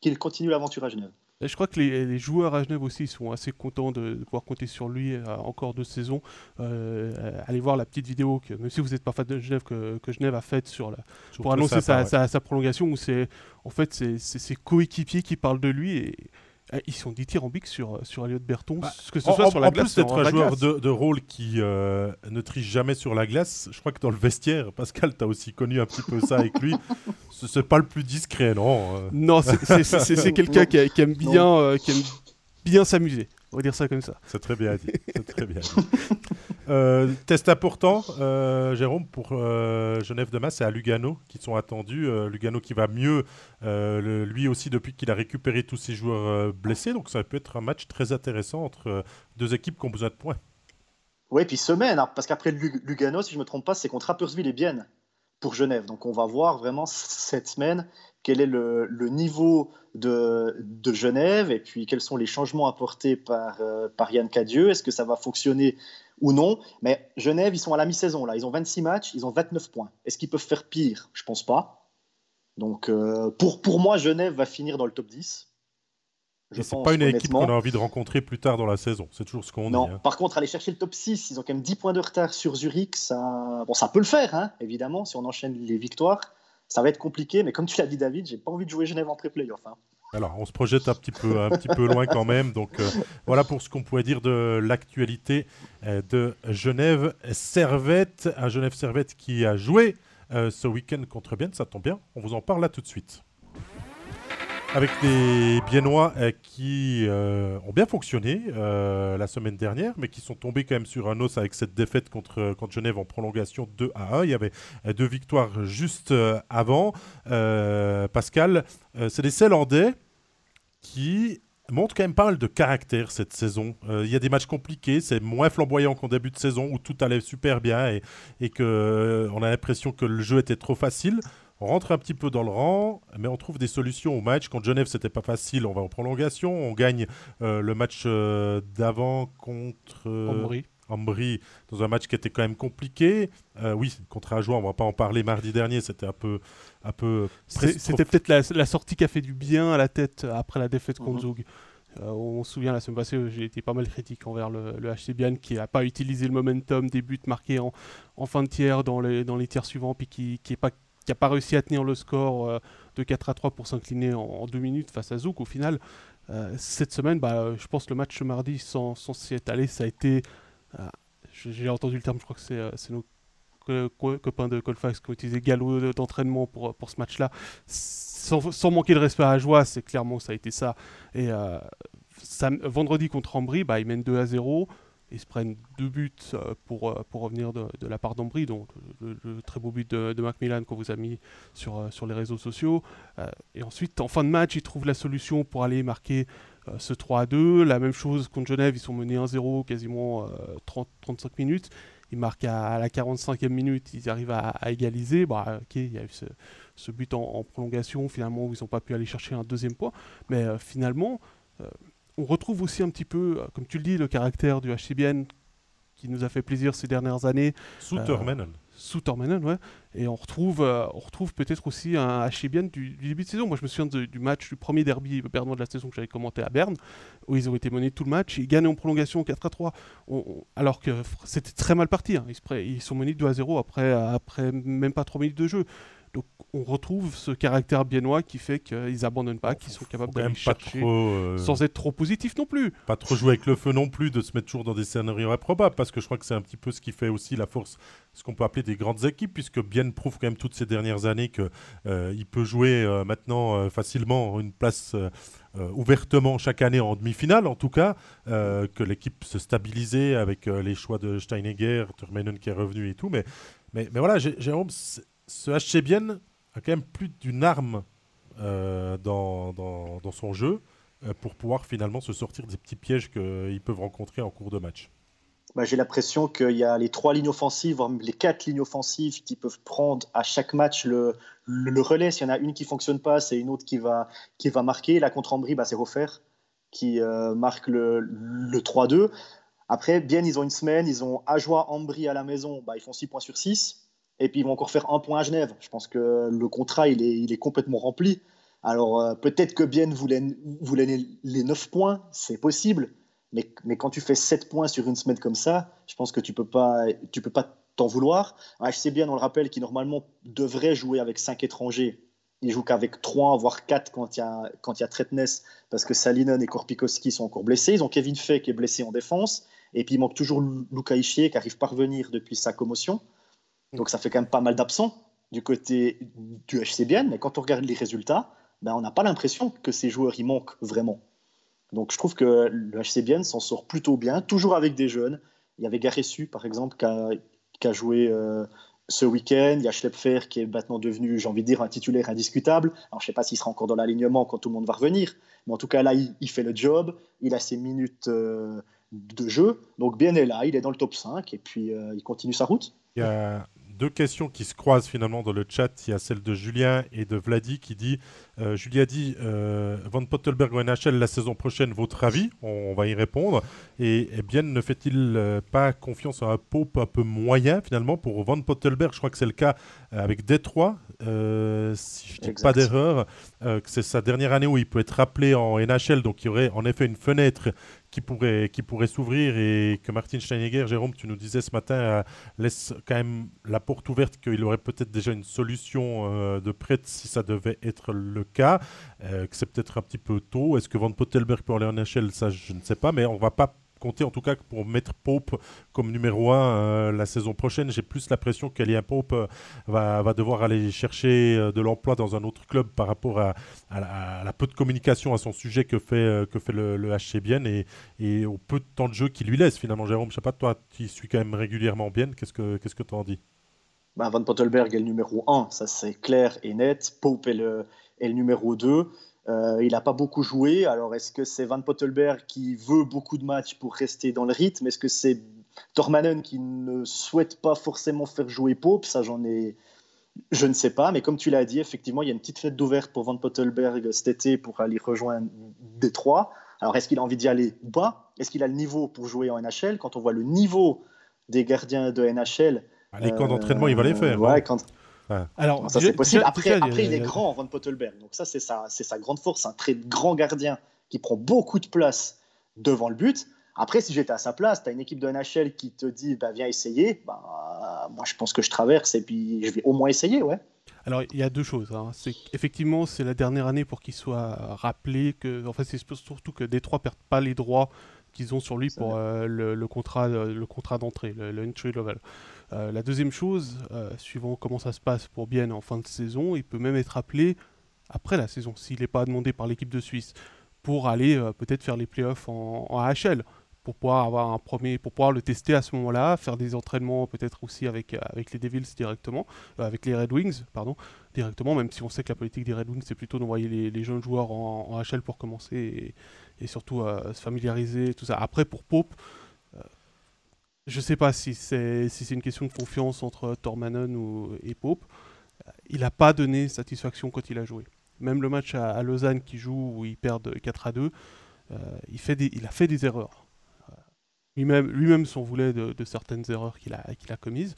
qu'il continue l'aventure à Genève. je crois que les, joueurs à Genève aussi sont assez contents de, pouvoir compter sur lui euh, encore deux saisons. Euh, allez voir la petite vidéo, que, même si vous n'êtes pas fan de Genève, que, Genève a faite sur pour annoncer sa, prolongation, où c'est en fait c'est ses coéquipiers qui parlent de lui et ils sont dithyrambiques sur, sur Elliot Berton, bah, que ce soit sur la glace. En plus d'être un joueur de, rôle qui euh, ne triche jamais sur la glace, je crois que dans le vestiaire, Pascal, tu as aussi connu un petit peu ça avec lui. Ce n'est pas le plus discret, non euh. Non, c'est quelqu'un qui, aime bien, euh, qui aime bien s'amuser. On va dire ça comme ça. C'est très bien dit. très bien euh, test important, euh, Jérôme, pour euh, Genève demain, c'est à Lugano qui sont attendus. Lugano qui va mieux, lui aussi, depuis qu'il a récupéré tous ses joueurs blessés. Donc ça peut être un match très intéressant entre deux équipes qui ont besoin de points. Oui, puis semaine, hein, parce qu'après Lugano, si je ne me trompe pas, c'est contre Rapperswil et Bienne. pour Genève. Donc on va voir vraiment cette semaine quel est le, niveau de, de, Genève et puis quels sont les changements apportés par, euh, par Yann Cadieux. Est-ce que ça va fonctionner ou non? Mais Genève, ils sont à la mi-saison là. Ils ont 26 matchs, ils ont 29 points. Est-ce qu'ils peuvent faire pire? Je pense pas. Donc euh, pour, pour moi, Genève va finir dans le top 10. Ce n'est pas une équipe qu'on a envie de rencontrer plus tard dans la saison. C'est toujours ce qu'on dit. Non, hein. par contre, aller chercher le top 6, ils ont quand même 10 points de retard sur Zurich. Ça, bon, ça peut le faire, hein, évidemment, si on enchaîne les victoires. Ça va être compliqué, mais comme tu l'as dit, David, j'ai pas envie de jouer Genève en pré-playoff. Hein. Alors, on se projette un petit peu, un petit peu loin quand même. Donc, euh, voilà pour ce qu'on pouvait dire de l'actualité euh, de Genève Servette. Un Genève Servette qui a joué euh, ce week-end contre Bienne. Ça tombe bien. On vous en parle là tout de suite avec des Biennois euh, qui euh, ont bien fonctionné euh, la semaine dernière, mais qui sont tombés quand même sur un os avec cette défaite contre, Genève en prolongation 2 à 1. Il y avait deux victoires juste avant. Pascal, c'est des Célandais qui montrent quand même pas mal de caractère cette saison. Il y a des matchs compliqués, c'est moins flamboyant qu'en début de saison où tout allait super bien et, et qu'on a l'impression que le jeu était trop facile. On rentre un petit peu dans le rang, mais on trouve des solutions au match. Quand Genève, c'était pas facile, on va en prolongation. On gagne euh, le match euh, d'avant contre euh, Ambry. dans un match qui était quand même compliqué. oui, contre Ajoie, on va pas en parler mardi dernier, c'était un peu. Un peu c'était peut-être la, sortie qui a fait du bien à la tête après la défaite contre mhm. Zug. on se souvient la semaine passée, j'ai été pas mal critique envers le, le HC Bian qui n'a pas utilisé le momentum des buts marqués en, en, fin de tiers dans les, dans les tiers suivants, puis qui n'est pas qui n'a pas réussi à tenir le score euh, de 4 à 3 pour s'incliner en, deux minutes face à Zouk au final. Euh, cette semaine, bah, je pense que le match mardi, sans, s'y être allé, ça a été. Euh, j'ai entendu le terme, je crois que c'est nos copains de Colfax qui ont utilisé galop d'entraînement pour, ce match-là. Sans, sans, manquer de respect à joie, c'est clairement ça a été ça. Et vendredi contre Ambry, bah, ils mènent 2 à 0. Ils se prennent deux buts euh, pour, euh, pour revenir de, la part d'Ambry, donc le, très beau but de, Macmillan qu'on vous a mis sur, euh, sur les réseaux sociaux. et ensuite, en fin de match, ils trouvent la solution pour aller marquer ce 3 à 2. La même chose contre Genève, ils sont menés 1-0 quasiment 30, 35 minutes. Ils marquent à, la 45e minute, ils arrivent à, égaliser. Bah, ok, il y a eu ce, ce but en, en, prolongation, finalement, où ils n'ont pas pu aller chercher un deuxième point. Mais finalement, on retrouve aussi un petit peu, euh, comme tu le dis, le caractère du HCBN qui nous a fait plaisir ces dernières années. Sous Tormenon. Sous Tormenon, ouais. Et on retrouve, euh, on retrouve peut-être aussi un HCBN du, du, début de saison. Moi, je me souviens du match, du premier derby bernois de la saison que j'avais commenté à Berne, où ils ont été menés tout le match. Ils gagnent en prolongation 4 à 3, alors que c'était très mal parti. Hein. Ils, ils, sont menés 2 à 0 après, après même pas 3 minutes de jeu. Donc on retrouve ce caractère biennois qui fait qu'ils abandonnent pas, qu'ils sont capables d'aller chercher euh, sans être trop positif non plus. Pas trop jouer avec le feu non plus, de se mettre toujours dans des scénarios improbables, parce que je crois que c'est un petit peu ce qui fait aussi la force, ce qu'on peut appeler des grandes équipes, puisque Bien prouve quand même toutes ces dernières années qu'il euh, il peut jouer euh, maintenant facilement une place ouvertement chaque année en demi-finale, en tout cas, que l'équipe se stabilisait avec les choix de Steinegger, Turmeinen qui est revenu et tout, mais, mais, mais voilà, Jérôme ce HC Bien a quand même plus d'une arme euh, dans, dans, son jeu euh, pour pouvoir finalement se sortir des petits pièges qu'ils peuvent rencontrer en cours de match. Bah, J'ai l'impression qu'il y a les trois lignes offensives, voire les quatre lignes offensives qui peuvent prendre à chaque match le, le, relais. S'il y en a une qui fonctionne pas, c'est une autre qui va, qui va marquer. La contre Ambry, bah, c'est Refaire qui euh, marque le, le 3-2. Après, bien, ils ont une semaine, ils ont Ajoie, Ambry à la maison, bah, ils font 6 points sur 6. Et puis ils vont encore faire un point à Genève. Je pense que le contrat, il est, complètement rempli. Alors euh, peut-être que Bien voulait, voulait les 9 points, c'est possible. Mais, quand tu fais 7 points sur une semaine comme ça, je pense que tu peux pas tu peux pas t'en vouloir. HC Bien, on le rappelle, qui normalement devrait jouer avec 5 étrangers. Il joue qu'avec 3, voire 4 quand il y a, quand a Tretness, parce que Salinen et Korpikowski sont encore blessés. Ils ont Kevin Fay qui est blessé en défense. Et puis il manque toujours Luca Ischier qui arrive pas à revenir depuis sa commotion. Donc ça fait quand même pas mal d'absents du côté du HCBN, mais quand on regarde les résultats, ben, on n'a pas l'impression que ces joueurs y manquent vraiment. Donc je trouve que le HCBN s'en sort plutôt bien, toujours avec des jeunes. Il y avait Garessu, par exemple, qui a, joué euh, ce week-end. Il y a Schlepfer qui est maintenant devenu, j'ai envie de dire, un titulaire indiscutable. Alors je ne sais pas s'il sera encore dans l'alignement quand tout le monde va revenir, mais en tout cas là, il, fait le job. Il a ses minutes euh, de jeu. Donc bien est là, il est dans le top 5 et puis euh, il continue sa route. Il y a deux questions qui se croisent finalement dans le chat. Il y a celle de Julien et de Vladi qui dit euh, Julien dit euh, Van Pottelberg au NHL la saison prochaine, votre avis? On, va y répondre. Et, bien, ne fait-il euh, pas confiance à un Pope un peu moyen finalement pour Van Pottelberg? Je crois que c'est le cas avec Détroit, si je ne dis pas d'erreur, que c'est sa dernière année où il peut être rappelé en NHL. Donc il y aurait en effet une fenêtre qui pourrait, qui pourrait s'ouvrir et que Martin Steinegger, Jérôme, tu nous disais ce matin, euh, laisse quand même la porte ouverte qu'il aurait peut-être déjà une solution euh, de prête si ça devait être le cas, euh, que c'est peut-être un petit peu tôt. Est-ce que Van Pottelberg peut aller en NHL Ça, je ne sais pas, mais on va pas compter en tout cas pour mettre Pope comme numéro 1 euh, la saison prochaine. J'ai plus l'impression qu'Elia Pope euh, va, va, devoir aller chercher euh, de l'emploi dans un autre club par rapport à, la, peu de communication à son sujet que fait, que fait le, le HC et, et, au peu de temps de jeu qu'il lui laisse finalement. Jérôme, je sais pas, toi qui suis quand même régulièrement Bien, qu'est-ce que tu que en dis? Bah, Van Pottelberg est le numéro 1, ça c'est clair et net. Pope est le, est le numéro 2. Euh, il n'a pas beaucoup joué. Alors, est-ce que c'est Van Pottelberg qui veut beaucoup de matchs pour rester dans le rythme? Est-ce que c'est Tormanen qui ne souhaite pas forcément faire jouer Pope Ça, j'en ai. Je ne sais pas, mais comme tu l'as dit, effectivement, il y a une petite fête d'ouverte pour Van Pottelberg cet été pour aller rejoindre Détroit. Alors, est-ce qu'il a envie d'y aller ou pas? Est-ce qu'il a le niveau pour jouer en NHL Quand on voit le niveau des gardiens de NHL. Ah, les camps d'entraînement, il va les faire. Ouais, hein. quand, alors, ça c'est possible. Après, après il est grand, Van Pottelberg. Donc ça, c'est sa, c'est sa grande force, un très grand gardien qui prend beaucoup de place devant le but. Après, si j'étais à sa place, tu as une équipe de NHL qui te dit bah, viens essayer. Bah, moi, je pense que je traverse et puis je vais au moins essayer. ouais. Alors, il y a deux choses. Hein. C'est effectivement, c'est la dernière année pour qu'il soit rappelé que, en fait, c'est surtout que Détroit perdent pas les droits qu'ils ont sur lui pour euh, le, contrat, le contrat d'entrée, le, le entry level. Euh, la deuxième chose, euh, suivant comment ça se passe pour Bien en fin de saison, il peut même être appelé après la saison, s'il n'est pas demandé par l'équipe de Suisse, pour aller euh, peut-être faire les playoffs en, en AHL, pour pouvoir avoir un premier, pour pouvoir le tester à ce moment-là, faire des entraînements peut-être aussi avec, avec les Devils directement, avec les Red Wings, pardon, directement, même si on sait que la politique des Red Wings, c'est plutôt d'envoyer les, jeunes joueurs en, en, AHL pour commencer et, et surtout se familiariser, tout ça. Après, pour Pope, je sais pas si c'est si une question de confiance entre Tormanen ou, et Pope. Il n'a pas donné satisfaction quand il a joué. Même le match à, Lausanne qui joue où ils perdent 4 à 2, euh, il, fait des, il a fait des erreurs. Lui-même lui s'en voulait de, certaines erreurs qu'il a, qu'il a commises.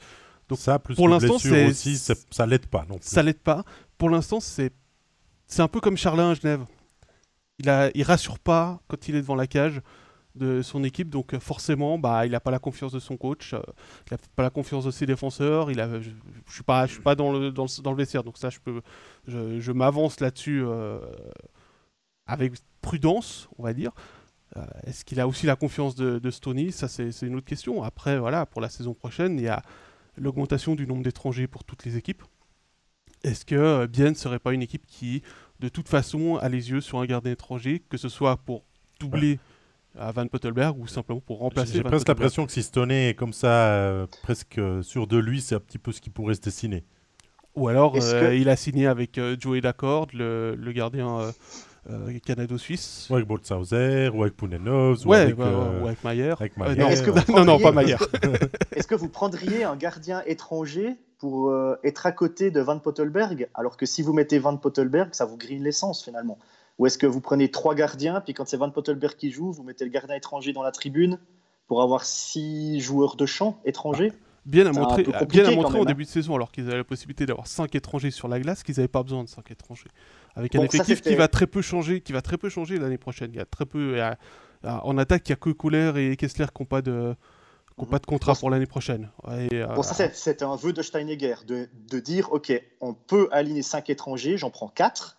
Donc ça, plus pour l'instant, aussi, ça l'aide pas non plus. Ça l'aide pas. Pour l'instant, c'est c'est un peu comme Charlin à Genève. Il a, il rassure pas quand il est devant la cage de son équipe, donc euh, forcément, bah, il n'a pas la confiance de son coach, euh, pas la confiance de ses défenseurs. Il a, je suis pas, je pas dans le, dans le, vestiaire, donc ça, je peux, je, m'avance là-dessus euh, avec prudence, on va dire. Est-ce qu'il a aussi la confiance de, de Stony Ça, c'est une autre question. Après, voilà, pour la saison prochaine, il y a l'augmentation du nombre d'étrangers pour toutes les équipes. Est-ce que Bien ne serait pas une équipe qui, de toute façon, a les yeux sur un gardien étranger, que ce soit pour doubler à Van Pottelberg ou simplement pour remplacer. J'ai presque l'impression que si Stone est comme ça, euh, presque sûr de lui, c'est un petit peu ce qui pourrait se dessiner. Ou alors euh, il a signé avec euh, Joey Lacorde, le, le gardien canado-suisse. Ou avec Boltzhauser, ou avec Pounenovs, ou, avec, ou avec Mayer. non, non, pas Mayer. Est-ce que vous prendriez un gardien étranger pour être à côté de Van Pottelberg, alors que si vous mettez Van Pottelberg, ça vous grille l'essence finalement? Ou est-ce que vous prenez trois gardiens, puis quand c'est Van Pottelberg qui joue, vous mettez le gardien étranger dans la tribune pour avoir six joueurs de champ étrangers? Bien à montrer, bien à montrer au début de saison, alors qu'ils avaient la possibilité d'avoir cinq étrangers sur la glace, qu'ils n'avaient pas besoin de cinq étrangers. Avec un effectif qui va très peu changer, qui va très peu changer l'année prochaine. Il y a très peu. en attaque, il n'y a que Kohler et Kessler qui n'ont pas de pas de contrat pour l'année prochaine. bon, ça, euh, c'est un vœu de Steinegger, de, de, dire, OK, on peut aligner cinq étrangers, j'en prends quatre,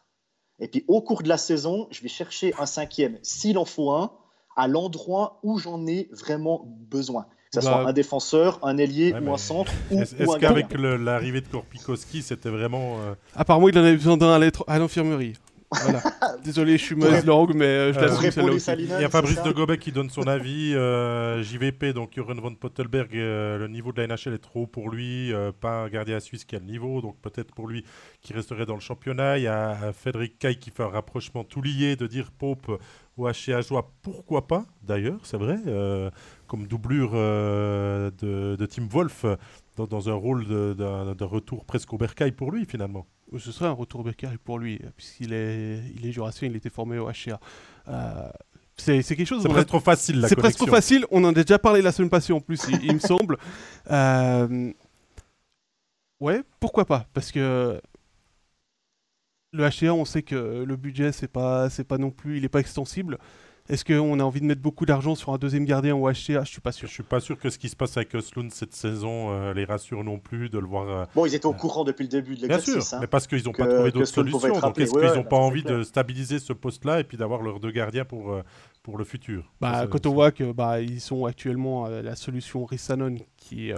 et puis au cours de la saison, je vais chercher un cinquième, s'il en faut un, à l'endroit où j'en ai vraiment besoin. Que ce soit bah, un défenseur, un ailier ou un centre. Est-ce qu'avec l'arrivée de Korpikowski, c'était vraiment. Euh, Apparemment, il en avait besoin d'un à l'enfirmerie. Voilà. Désolé, je suis mauvaise langue, mais euh, je Euh, l'assume celle-là aussi. Il y a Fabrice de Gobet qui donne son avis. euh, JVP, donc Jürgen von Pottelberg, euh, le niveau de la NHL est trop haut pour lui. euh, pas un gardien suisse qui a le niveau, donc peut-être pour lui qui resterait dans le championnat. Il y a Frédéric Caille qui fait un rapprochement tout lié de dire Pope ou HCA Joie, pourquoi pas d'ailleurs, c'est vrai, euh, comme doublure euh, de, de Tim Wolf dans, dans un rôle de retour presque au bercail pour lui finalement. Ce serait un retour Becker pour lui, puisqu'il est, il est jurassien, il était formé au HCA. Euh, c'est quelque chose. C'est a- presque trop facile la C'est presque connexion. facile. On en a déjà parlé la semaine passée en plus, il, il me semble. Euh, Ouais, pourquoi pas? Parce que le HCA, on sait que le budget, c'est pas, c'est pas non plus, il est pas extensible. Est-ce qu'on a envie de mettre beaucoup d'argent sur un deuxième gardien au HCA Je suis pas Je sûr. suis pas sûr que ce qui se passe avec Östlund cette saison euh, les rassure non plus de le voir. euh, Bon, ils étaient au courant depuis le début de Bien l'exercice. sûr, hein. mais parce qu'ils n'ont que- pas trouvé d'autres solutions. Donc est-ce Ouais, qu'ils n'ont pas envie de stabiliser ce poste-là et puis d'avoir leurs deux gardiens pour, euh, pour le futur? Bah, quand on voit que bah, ils sont actuellement euh, la solution Rissanon qui.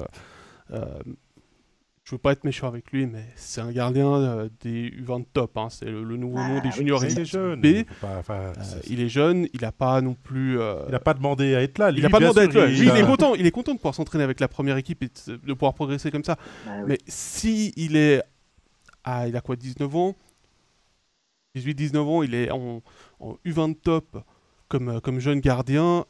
Je veux pas être méchant avec lui, mais c'est un gardien euh, des U20 top. hein. C'est le, le nouveau Ah, nom des juniors il est jeune. B. il faut pas- enfin, Euh, il est jeune, il n'a pas non plus. euh, il n'a pas demandé à être là. il n'a pas demandé à être là. Lui, il, a- est content, il est content de pouvoir s'entraîner avec la première équipe et de, pouvoir progresser comme ça. Ah oui. Mais si il est. Ah, il a quoi, 19 ans? 18-19 ans, il est en, en U20 top comme, comme jeune gardien.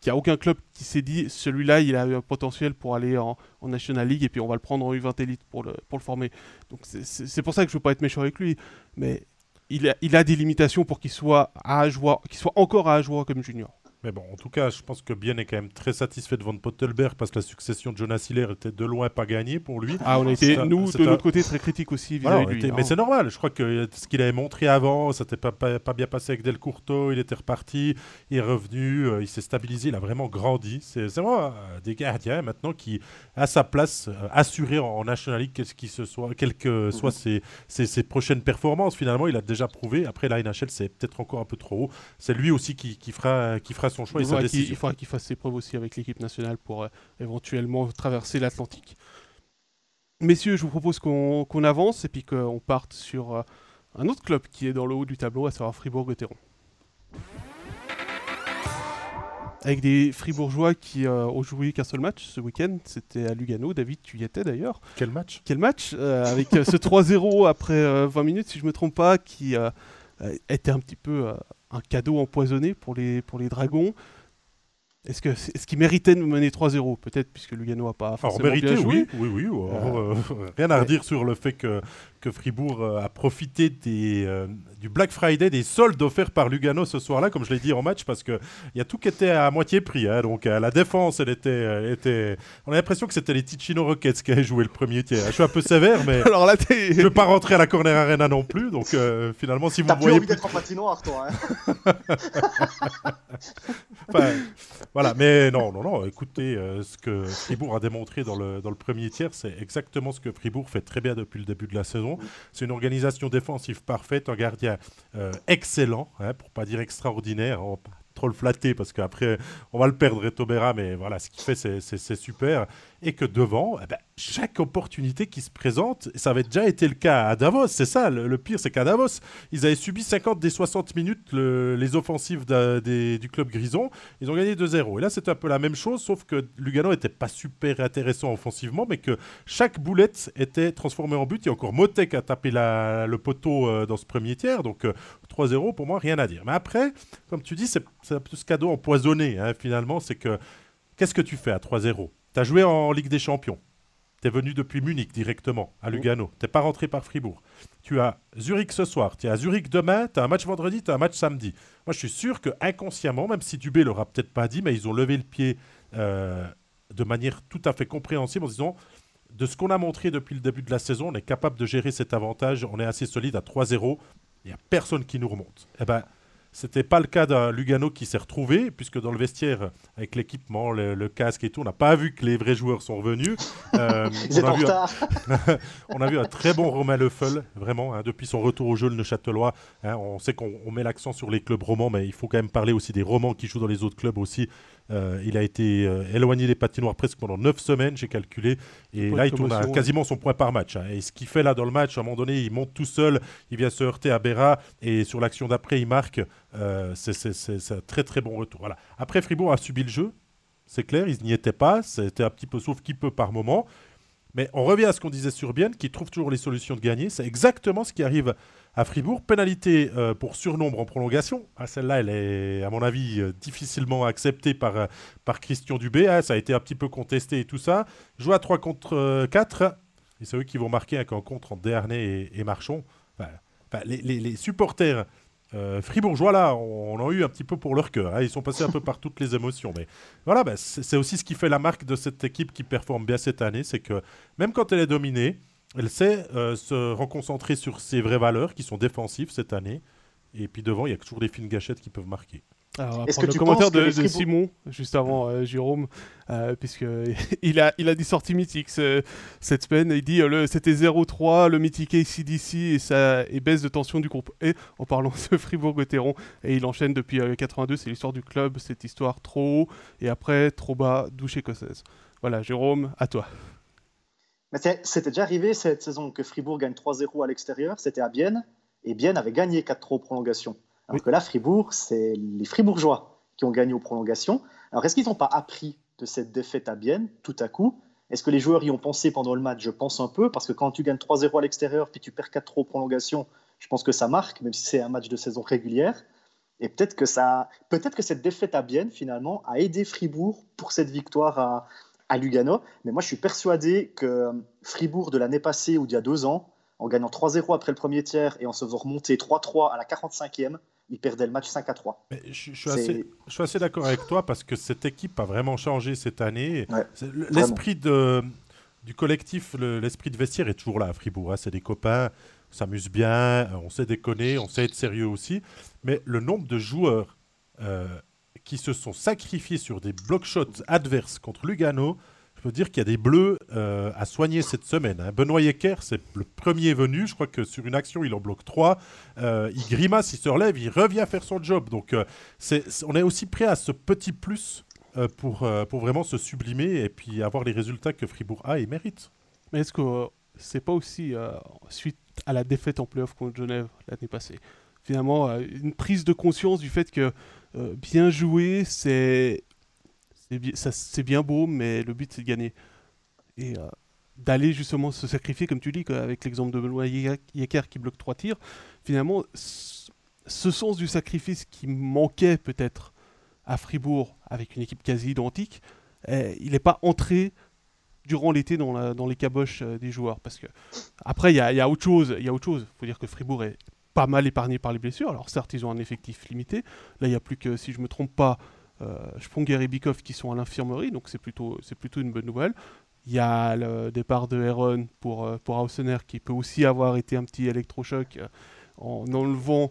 Qu'il n'y a aucun club qui s'est dit celui-là, il a un potentiel pour aller en, National League et puis on va le prendre en U20 Elite pour le, pour le former. Donc c'est- pour ça que je ne veux pas être méchant avec lui. Mais il a, des limitations pour qu'il soit, à soit encore à Ajoie comme junior. Mais bon, en tout cas, je pense que Bien est quand même très satisfait de Van Pottelberg parce que la succession de Jonas Hiller était de loin pas gagnée pour lui. Ah, on a un- nous, de notre côté, très critiques aussi vis-à-vis on de lui. était- hein. mais c'est normal, je crois que euh, ce qu'il avait montré avant, ça n'était pas, pas, pas bien passé avec Del Curto, il était reparti, il est revenu, euh, il s'est stabilisé, il a vraiment grandi. C'est vraiment euh, des gardiens maintenant qui, à sa place, euh, assuré en, en National League, quel que ce soit, quelles que soient ses, ses- ses prochaines performances. Finalement, il a déjà prouvé. Après, la NHL, c'est peut-être encore un peu trop haut. C'est lui aussi qui, qui fera, qui fera son choix et Il sa faudra qu'il- décision. il faudra qu'il fasse ses preuves aussi avec l'équipe nationale pour euh, éventuellement traverser l'Atlantique. Messieurs, je vous propose qu'on avance et puis qu'on parte sur euh, un autre club qui est dans le haut du tableau, à savoir Fribourg-Gotteron. Avec des Fribourgeois qui euh, ont joué qu'un seul match ce week-end, c'était à Lugano. David, tu y étais d'ailleurs. Quel match? Quel match euh, Avec euh, ce 3-0 après euh, 20 minutes, si je ne me trompe pas, qui était un petit peu euh, un cadeau empoisonné pour les, pour les Dragons. Est-ce que est ce qu'ils méritaient de mener 3-0 Peut-être, puisque Lugano n'a pas Alors, forcément mérité, bien joué. oui, oui, oui. alors, euh, rien à redire sur le fait que, que Fribourg euh, a profité des, euh, du Black Friday, des soldes offerts par Lugano ce soir-là, comme je l'ai dit en match, parce qu'il y a tout qui était à moitié prix. hein. donc euh, la défense, elle était, elle était... On a l'impression que c'était les Ticino Rockets qui avaient joué le premier tiers. Je suis un peu sévère, mais Alors là, je ne veux pas rentrer à la Corner Arena non plus. Donc euh, finalement, si vous T'as voyez envie d'être en patinoire, toi. hein. Enfin, voilà, mais non, non, non. Écoutez, euh, ce que Fribourg a démontré dans le, dans le premier tiers, c'est exactement ce que Fribourg fait très bien depuis le début de la saison. C'est une organisation défensive parfaite, un gardien euh, excellent, hein, pour pas dire extraordinaire. On va trop le flatter parce qu'après on va le perdre Etobera, mais voilà, ce qu'il fait c'est super. Et que devant, eh ben, chaque opportunité qui se présente, ça avait déjà été le cas à Davos, c'est ça, le, pire c'est qu'à Davos, ils avaient subi 50 des 60 minutes le- les offensives du club Grison, ils ont gagné 2-0. Et là c'est un peu la même chose, sauf que Lugano n'était pas super intéressant offensivement, mais que chaque boulette était transformée en but. A encore Motek taper la- le poteau euh, dans ce premier tiers, donc euh, 3-0 pour moi, rien à dire. Mais après, comme tu dis, c'est c'est un peu ce cadeau empoisonné hein, finalement, c'est que qu'est-ce que tu fais à 3-0 Tu as joué en Ligue des Champions. Tu es venu depuis Munich directement à Lugano. Tu pas rentré par Fribourg. Tu as Zurich ce soir. Tu es à Zurich demain. Tu as un match vendredi. Tu as un match samedi. Moi, je suis sûr que inconsciemment, même si Dubé l'aura peut-être pas dit, mais ils ont levé le pied euh, de manière tout à fait compréhensible en disant de ce qu'on a montré depuis le début de la saison, on est capable de gérer cet avantage. On est assez solide à 3-0. Il n'y a personne qui nous remonte. Eh ben, C'était pas le cas d'un Lugano qui s'est retrouvé, puisque dans le vestiaire, avec l'équipement, le, casque et tout, on n'a pas vu que les vrais joueurs sont revenus. Euh, on, a vu un... on, a vu un, très bon Romain Leffel, vraiment, hein, depuis son retour au jeu, le Neuchâtelois. Hein, on sait qu'on met l'accent sur les clubs romans, mais il faut quand même parler aussi des romans qui jouent dans les autres clubs aussi. Euh, il a été euh, éloigné des patinoires presque pendant 9 semaines, j'ai calculé. Et là, il tourne à quasiment son point par match. Hein. Et ce qu'il fait là dans le match, à un moment donné, il monte tout seul, il vient se heurter à Béra. Et sur l'action d'après, il marque. Euh, c'est un très très bon retour. Voilà. Après, Fribourg a subi le jeu. C'est clair, ils n'y étaient pas. C'était un petit peu sauf qui peut par moment. Mais on revient à ce qu'on disait sur Bienne, qui trouve toujours les solutions de gagner. C'est exactement ce qui arrive à Fribourg. Pénalité euh, pour surnombre en prolongation. Ah, Celle-là, elle est, à mon avis, euh, difficilement acceptée par, euh, par Christian Dubé. Ah, ça a été un petit peu contesté et tout ça. Joue à 3 contre 4. Et c'est eux qui vont marquer un contre en Dernay et, Marchon. les, les, supporters fribourgeois, là, on, a eu un petit peu pour leur cœur. Hein. Ils sont passés un peu par toutes les émotions. Mais voilà, bah, c'est aussi ce qui fait la marque de cette équipe qui performe bien cette année. C'est que même quand elle est dominée, elle sait euh, se reconcentrer sur ses vraies valeurs qui sont défensives cette année. Et puis devant, il y a toujours des fines gâchettes qui peuvent marquer. Alors, Est-ce que le commentaire de, Simon, juste avant euh, Jérôme, euh, puisqu'il a, il a des sorties mythiques cette semaine. Il dit euh, c'était 0-3, le mythique ACDC et, ça, et baisse de tension du groupe. Et en parlant de Fribourg-Gotteron, et il enchaîne depuis 82, c'est l'histoire du club, cette histoire trop haut et après trop bas, douche écossaise. Voilà, Jérôme, à toi. C'était déjà arrivé cette saison que Fribourg gagne 3-0 à l'extérieur, c'était à Bienne, et Bienne avait gagné 4-3 aux prolongations. Alors que là, Fribourg, c'est les Fribourgeois qui ont gagné aux prolongations. Alors est-ce qu'ils n'ont pas appris de cette défaite à Bienne tout à coup? Est-ce que les joueurs y ont pensé pendant le match? Je pense un peu, parce que quand tu gagnes 3-0 à l'extérieur, puis tu perds 4-3 aux prolongations, je pense que ça marque, même si c'est un match de saison régulière. Et peut-être que, ça, peut-être que cette défaite à Bienne, finalement, a aidé Fribourg pour cette victoire à, à Lugano. Mais moi, je suis persuadé que Fribourg de l'année passée ou d'il y a deux ans, en gagnant 3-0 après le premier tiers et en se faisant remonter 3-3 à la 3e il perdait le match 5 3. Mais je, suis assez, je, suis assez, d'accord avec toi parce que cette équipe a vraiment changé cette année. l'esprit de, du collectif, l'esprit de vestiaire est toujours là à Fribourg. Hein. C'est des copains, on s'amuse bien, on sait déconner, on sait être sérieux aussi. Mais le nombre de joueurs euh, qui se sont sacrifiés sur des block shots adverses contre Lugano, dire qu'il y a des bleus euh, à soigner cette semaine. Hein. Benoît Yecker, c'est le premier venu. Je crois que sur une action, il en bloque trois. Euh, il grimace, il se relève, il revient faire son job. Donc, euh, on est aussi prêt à ce petit plus pour, pour vraiment se sublimer et puis avoir les résultats que Fribourg a et mérite. Mais est-ce que c'est pas aussi suite à la défaite en playoff contre Genève l'année passée? Finalement, une prise de conscience du fait que bien joué, c'est c'est bien beau, mais le but c'est de gagner. Et euh, d'aller justement se sacrifier, comme tu dis, avec l'exemple de Benoît Yecker qui bloque trois tirs, finalement, ce sens du sacrifice qui manquait peut-être à Fribourg avec une équipe quasi identique, eh, il n'est pas entré durant l'été dans, les caboches euh, des joueurs. Parce que après, il y, a, autre chose. Il faut dire que Fribourg est pas mal épargné par les blessures. Alors certes, ils ont un effectif limité. Là, il n'y a plus que, si je ne me trompe pas, euh, Sponger et Bikov qui sont à l'infirmerie, donc c'est plutôt, plutôt une bonne nouvelle. Il y a le départ de Heron pour, euh, pour Hausener qui peut aussi avoir été un petit électrochoc euh, en enlevant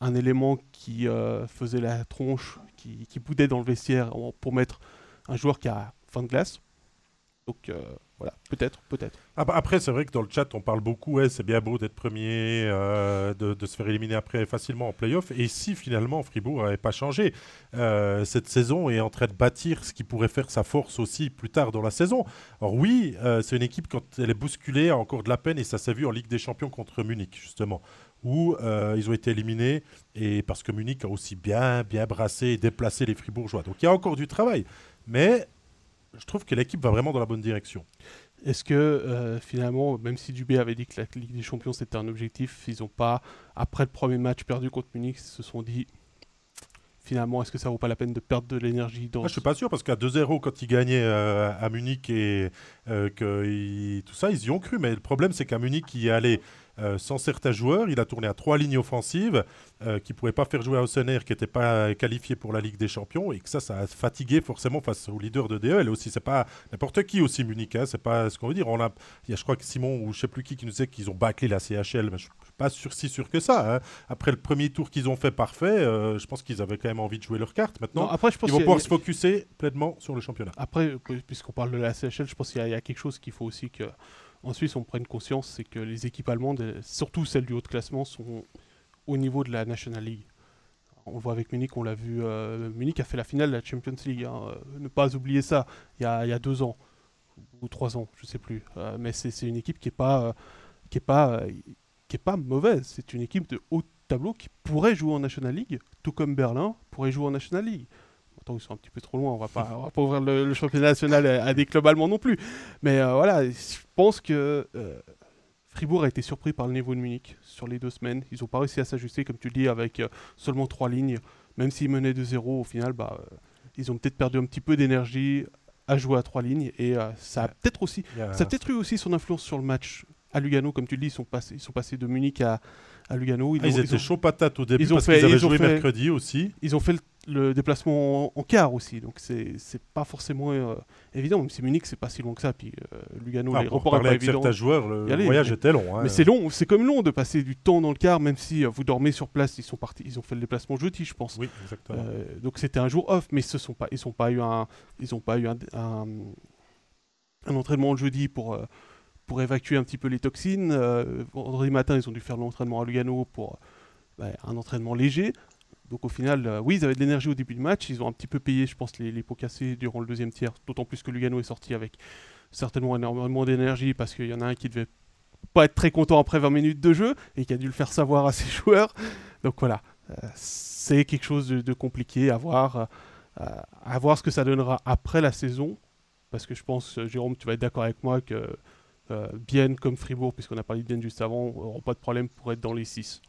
un élément qui faisait la tronche, qui, qui, boudait dans le vestiaire pour mettre un joueur qui a fin de glace. Donc voilà, peut-être, peut-être. Après, c'est vrai que dans le chat, on parle beaucoup, ouais, c'est bien beau d'être premier, euh, de, se faire éliminer après facilement en playoff. Et si finalement Fribourg n'avait pas changé, euh, cette saison est en train de bâtir ce qui pourrait faire sa force aussi plus tard dans la saison. Alors oui, euh, c'est une équipe, quand elle est bousculée, a encore de la peine, et ça s'est vu en Ligue des Champions contre Munich, justement où ils ont été éliminés et parce que Munich a aussi bien bien brassé et déplacé les Fribourgeois. Donc il y a encore du travail, mais je trouve que l'équipe va vraiment dans la bonne direction. Est-ce que euh, finalement, même si Dubé avait dit que la Ligue des Champions c'était un objectif, ils n'ont pas, après le premier match perdu contre Munich, se sont dit finalement, est-ce que ça vaut pas la peine de perdre de l'énergie dans... Ah, je suis pas sûr, parce qu'à 2-0, quand ils gagnaient euh, à Munich et euh, que tout ça, ils y ont cru. Mais le problème, c'est qu'à Munich, il allait sans certains joueurs. Il a tourné à trois lignes offensives qui ne pouvaient pas faire jouer Ossener qui n'était pas qualifié pour la Ligue des Champions et que ça, ça a fatigué forcément face au leader de DEL aussi. C'est pas n'importe qui aussi Munich, hein, c'est pas ce qu'on veut dire. On a, il y a, je crois que Simon ou je sais plus qui qui nous disait qu'ils ont bâclé la CHL, mais je suis pas sûr, si sûr que ça. Hein. Après le premier tour qu'ils ont fait parfait, je pense qu'ils avaient quand même envie de jouer leur carte. Maintenant, après, je pense ils vont pouvoir se focuser pleinement sur le championnat. Après, puisqu'on parle de la CHL, je pense qu'il y, a quelque chose qu'il faut aussi que en Suisse on prenne conscience, c'est que les équipes allemandes, surtout celles du haut de classement, sont au niveau de la National League. On voit avec Munich, on l'a vu. Euh, Munich a fait la finale de la Champions League. Hein, euh, ne pas oublier ça. Il y, a, deux ans ou trois ans, je sais plus. Euh, mais c'est une équipe qui est pas pas mauvaise. C'est une équipe de haut tableau qui pourrait jouer en National League, tout comme Berlin pourrait jouer en National League. Attends, ils sont un petit peu trop loin, on va pas, va pas ouvrir le, championnat national à, des clubs allemands non plus. Mais euh, voilà, je pense que euh, Fribourg a été surpris par le niveau de Munich sur les deux semaines. Ils n'ont pas réussi à s'ajuster, comme tu le dis, avec euh, seulement trois lignes. Même s'ils menaient de 0 au final, bah, ils ont peut-être perdu un petit peu d'énergie à jouer à trois lignes. Et ça a peut-être aussi, ça a peut-être eu aussi son influence sur le match à Lugano, comme tu le dis, ils sont passés, ils sont passés de Munich à, à Lugano. Ils, ah, étaient chauds patates au début ils ont parce qu'ils avaient joué mercredi aussi. Ils ont fait le, déplacement en, quart aussi, donc c'est pas forcément euh, évident. Même si Munich c'est pas si long que ça, puis euh, Lugano ah, l'aéroport est pas avec évident. certains joueurs, le voyage était long. Hein. Mais c'est long, c'est comme long de passer du temps dans le quart, même si euh, vous dormez sur place. Ils sont partis, ils ont fait le déplacement jeudi, je pense. Oui, exactement. donc c'était un jour off, mais ce sont pas, ils sont pas eu un, ils ont pas eu un, un, un entraînement le jeudi pour pour évacuer un petit peu les toxines. Euh, vendredi matin, ils ont dû faire l'entraînement à Lugano pour bah, un entraînement léger. Donc au final, euh, oui, ils avaient de l'énergie au début du match. Ils ont un petit peu payé, je pense, les, pots cassés durant le deuxième tiers. D'autant plus que Lugano est sorti avec certainement énormément d'énergie parce qu'il y en a un qui devait pas être très content après 20 minutes de jeu et qui a dû le faire savoir à ses joueurs. Donc voilà, euh, c'est quelque chose de, compliqué à voir, à voir ce que ça donnera après la saison. Parce que je pense, Jérôme, tu vas être d'accord avec moi que euh, comme Fribourg, puisqu'on a parlé de Bienne juste avant, n'auront pas de problème pour être dans les 6.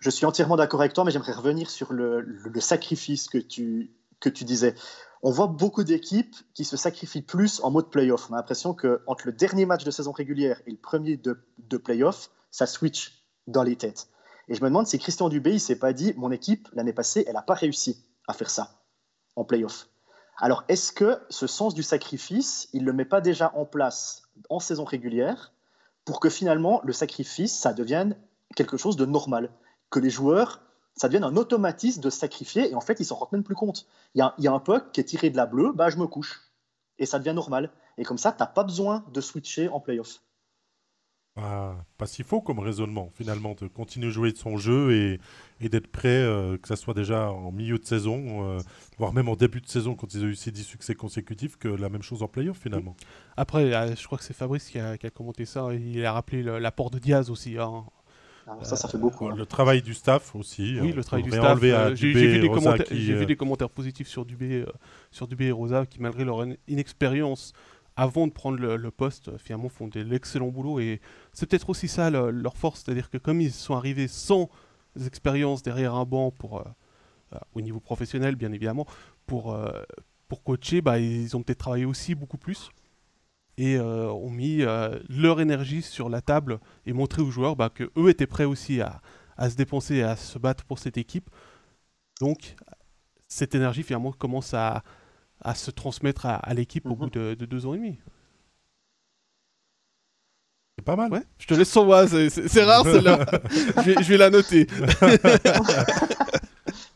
Je suis entièrement d'accord avec toi, mais j'aimerais revenir sur le, sacrifice que tu, que tu disais. On voit beaucoup d'équipes qui se sacrifient plus en mode playoff. On a l'impression qu'entre le dernier match de saison régulière et le premier de, de playoff, ça switch dans les têtes. Et je me demande si Christian Dubé, il s'est pas dit, mon équipe, l'année passée, elle n'a pas réussi à faire ça en playoff. Alors, est-ce que ce sens du sacrifice, il ne le met pas déjà en place en saison régulière pour que finalement le sacrifice, ça devienne quelque chose de normal. Que les joueurs, ça devienne un automatisme de sacrifier et en fait, ils s'en rendent même plus compte. Il y a, un puck qui est tiré de la bleue, bah, je me couche. Et ça devient normal. Et comme ça, tu n'as pas besoin de switcher en playoff. Ah, pas si faux comme raisonnement, finalement, de continuer à jouer de son jeu et, et d'être prêt, euh, que ça soit déjà en milieu de saison, euh, voire même en début de saison, quand ils ont eu ces 10 succès consécutifs, que la même chose en playoff, finalement. Après, euh, je crois que c'est Fabrice qui a, commenté ça, il a rappelé l'apport de Diaz aussi. Hein. Ah, ça, ça fait beaucoup. Hein. Le travail du staff aussi. Oui, le travail du staff. J'ai vu, des commentaires, vu des commentaires positifs sur Dubé, sur Dubé et Rosa, qui malgré leur inexpérience, avant de prendre le, poste, finalement font de l'excellent boulot. Et c'est peut-être aussi ça leur force, c'est-à-dire que comme ils sont arrivés sans expérience derrière un banc pour, euh, euh, au niveau professionnel bien évidemment, pour, euh, pour coacher, bah, ils ont peut-être travaillé aussi beaucoup plus et ont mis leur énergie sur la table et montré aux joueurs bah, que étaient prêts aussi à, à, se dépenser et à se battre pour cette équipe. Donc cette énergie finalement commence à, à se transmettre à, l'équipe au mhm. bout de, deux ans et demi. C'est pas mal. Ouais, je te laisse sans moi, c'est rare celle-là. je, vais, la noter.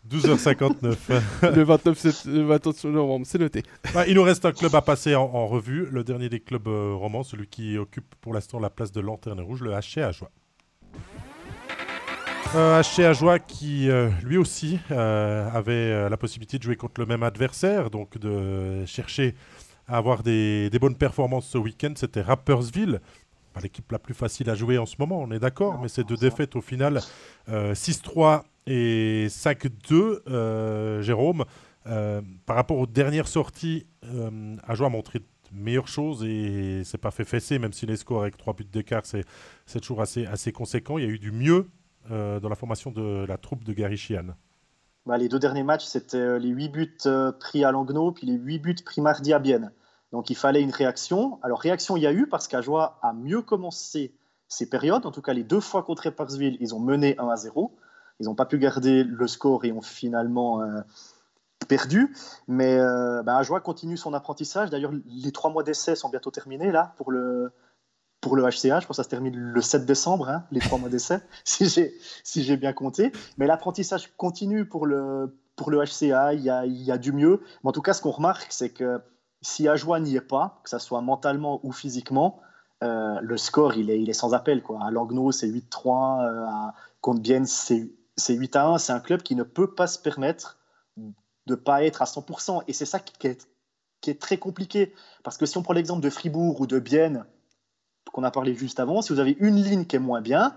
12h59. le 29, novembre, c'est noté. Bah, il nous reste un club à passer en, revue, le dernier des clubs euh, romans, celui qui occupe pour l'instant la place de Lanterne Rouge, le HC à Joie. Euh, HC Joie qui euh, lui aussi euh, avait la possibilité de jouer contre le même adversaire, donc de chercher à avoir des, bonnes performances ce week-end. C'était Rappersville, pas l'équipe la plus facile à jouer en ce moment, on est d'accord, mais c'est deux défaites au final 6-3 et 5-2. Jérôme, par rapport aux dernières sorties, Ajoie a montré de meilleures choses et c'est pas fait fesser, même si les scores avec 3 buts d'écart, c'est toujours assez, assez conséquent. Il y a eu du mieux euh, dans la formation de la troupe de Gary Sheehan bah, Les deux derniers matchs, c'était euh, les 8 buts euh, pris à Langnau, puis les 8 buts pris mardi à Bienne. Donc il fallait une réaction. Alors réaction, il y a eu parce qu'Ajoie a mieux commencé ces périodes. En tout cas, les deux fois contre Parksville, ils ont mené 1 à 0. Ils n'ont pas pu garder le score et ont finalement perdu. Mais euh, bah, Ajoie continue son apprentissage. D'ailleurs, les trois mois d'essai sont bientôt terminés là pour le, pour le HCA. Je pense que ça se termine le 7 décembre, hein, les trois mois d'essai, si j'ai bien compté. Mais l'apprentissage continue pour le, HCA. Il y, a, du mieux. Mais en tout cas, ce qu'on remarque, c'est que si Ajoie n'y est pas, que ce soit mentalement ou physiquement, euh, le score, il est, sans appel. À Langnau, c'est 8-3. Euh, à Comte-Bienne, c'est 8-1. C'est un club qui ne peut pas se permettre de ne pas être à 100%. Et c'est ça qui est, qui est, très compliqué. Parce que si on prend l'exemple de Fribourg ou de Bienne, qu'on a parlé juste avant, si vous avez une ligne qui est moins bien,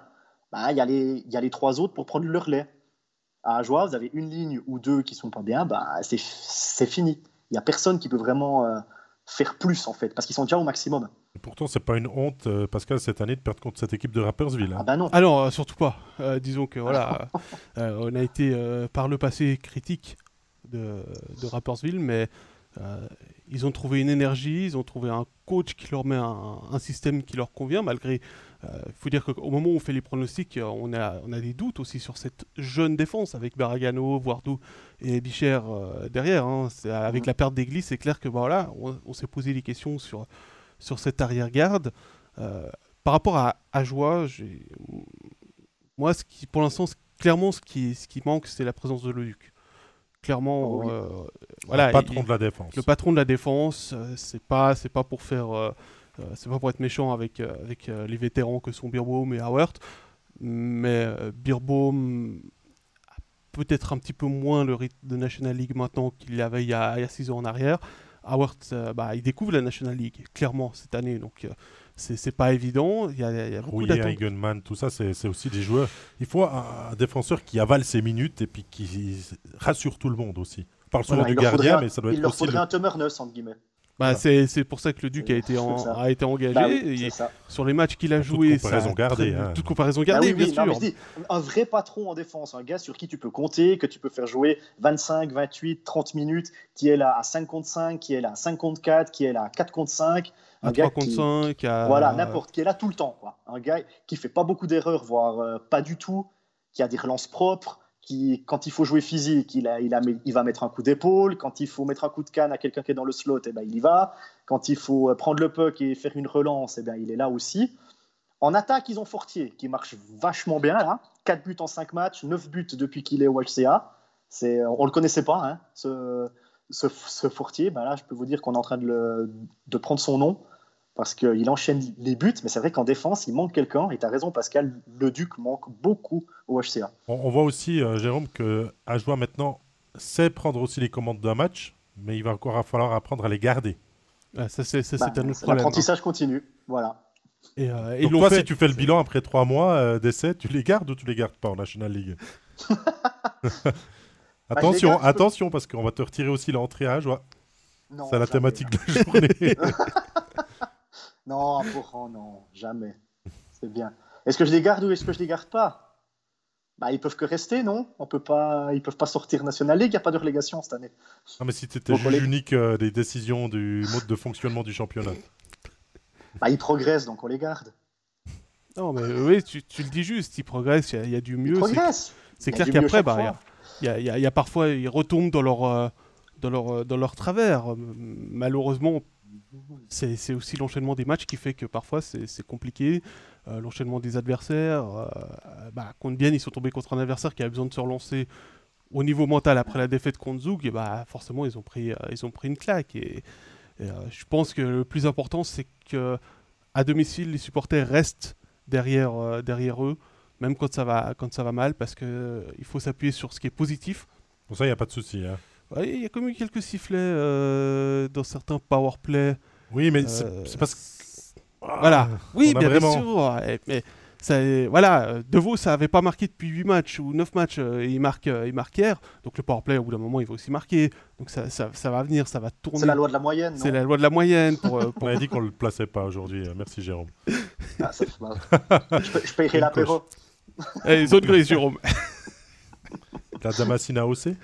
bah, il y, a les, y a les trois autres pour prendre le relais. À Ajoie, vous avez une ligne ou deux qui sont pas bien, bah, c'est fini. Il n'y a personne qui peut vraiment euh, faire plus, en fait, parce qu'ils sont déjà au maximum. Et pourtant, c'est pas une honte, euh, Pascal, cette année, de perdre contre cette équipe de Rappersville. Hein. Ah bah non. Alors, ah euh, surtout pas. disons que voilà, on a été par le passé critique de, de Rappersville, mais ils ont trouvé une énergie, ils ont trouvé un coach qui leur met un, système qui leur convient, malgré. Il faut dire qu'au moment où on fait les pronostics, on a, on a des doutes aussi sur cette jeune défense avec Baragano, Voardou et Bicher derrière. Hein. Avec la perte d'église, c'est clair que bah, voilà, on, s'est posé des questions sur, sur cette arrière-garde. par rapport à, à Joie, moi, ce qui, pour l'instant, clairement, ce qui, ce qui manque, c'est la présence de Leduc clairement, euh, voilà, le patron de la défense. Le patron de la défense, euh, c'est pas, c'est pas pour faire, euh, c'est pas pour être méchant avec avec les vétérans que sont Birbaum et Howard, mais Birbaum a peut-être un petit peu moins le rythme de National League maintenant qu'il avait il y a, il y a six ans en arrière. Howard, bah, il découvre la National League clairement cette année, donc c'est pas évident. Il y a, il y a beaucoup Eigenman, tout ça, c'est aussi des joueurs. Il faut un, défenseur qui avale ses minutes et puis qui rassure tout le monde aussi. On parle souvent du gardien, mais ça doit être il leur faudrait un Tummer entre guillemets. Bah, c'est pour ça que le Duc a été, a été engagé. Bah sur les matchs qu'il a joué. Toute comparaison gardée. Hein. Toute comparaison gardée, bah bien sûr. un vrai patron en défense, un gars sur qui tu peux compter, que tu peux faire jouer 25, 28, 30 minutes, qui est là à 5 contre 5, qui est là à 5 contre 4, qui est là à 4 contre 5 un gars contre 5. Voilà, n'importe, qui est là tout le temps. Quoi. Un gars qui fait pas beaucoup d'erreurs, voire euh, pas du tout, qui a des relances propres, qui, quand il faut jouer physique, il, a, il, a, il va mettre un coup d'épaule. Quand il faut mettre un coup de canne à quelqu'un qui est dans le slot, eh ben, il y va. Quand il faut euh, prendre le puck et faire une relance, eh ben, il est là aussi. En attaque, ils ont Fortier, qui marche vachement bien là. 4 buts en 5 matchs, 9 buts depuis qu'il est au HCA. C'est, on ne le connaissait pas, hein, ce, ce, Fortier. Ben là, je peux vous dire qu'on est en train de, le, de prendre son nom parce qu'il enchaîne les buts, mais c'est vrai qu'en défense, il manque quelqu'un. Et tu as raison, Pascal, le Duc manque beaucoup au HCA. On, voit aussi, euh, Jérôme, que Ajoie maintenant sait prendre aussi les commandes d'un match, mais il va encore falloir apprendre à les garder. Ah, ça, c'est bah, un autre problème. L'apprentissage hein. continue, voilà. Et, euh, Donc toi, si tu fais le bilan après trois mois euh, d'essai, tu les gardes ou tu les gardes pas en National League bah, Attention, attention, parce qu'on va te retirer aussi l'entrée à Ajoie. C'est la thématique de la journée. Non, pour... non, jamais. C'est bien. Est-ce que je les garde ou est-ce que je les garde pas? Bah, ils peuvent que rester, non? On peut pas, ils peuvent pas sortir National League. Il n'y a pas de relégation cette année. Non, mais si tu étais juge unique euh, des décisions du mode de fonctionnement du championnat. Bah, ils progressent, donc on les garde. Non, mais oui, tu, le dis juste, ils progressent. Il y, a du mieux. Ils progressent. C'est clair qu'après, bah, il y, y, a parfois, ils retombent dans leur, euh, dans leur, euh, dans leur travers. Malheureusement, c'est aussi l'enchaînement des matchs qui fait que parfois c'est compliqué. Euh, l'enchaînement des adversaires. Euh, bah, contre Bien, ils sont tombés contre un adversaire qui avait besoin de se relancer au niveau mental après la défaite contre Zug. Et bah, forcément, ils ont pris, euh, ils ont pris une claque. Et, je pense que le plus important, c'est que à domicile, les supporters restent derrière, derrière eux, même quand ça va, quand ça va mal, parce qu'il il faut s'appuyer sur ce qui est positif. Pour ça, il n'y a pas de souci. Hein. Il y a quand même quelques sifflets euh, dans certains power play. Oui, mais c'est euh, parce que. Voilà. Ah, oui, bien, sûr. Mais ça, voilà, Devaux, ça n'avait pas marqué depuis 8 matchs ou 9 matchs. Euh, il, marque, il marque hier. Donc le power play, au bout d'un moment, il va aussi marquer. Donc ça, ça, ça va venir, ça va tourner. C'est la loi de la moyenne. C'est la loi de la moyenne. Pour, On a dit qu'on ne le plaçait pas aujourd'hui. Merci, Jérôme. Ah, ça, je, je paierai l'apéro. Allez, zone grise, Jérôme. La Damascine aussi?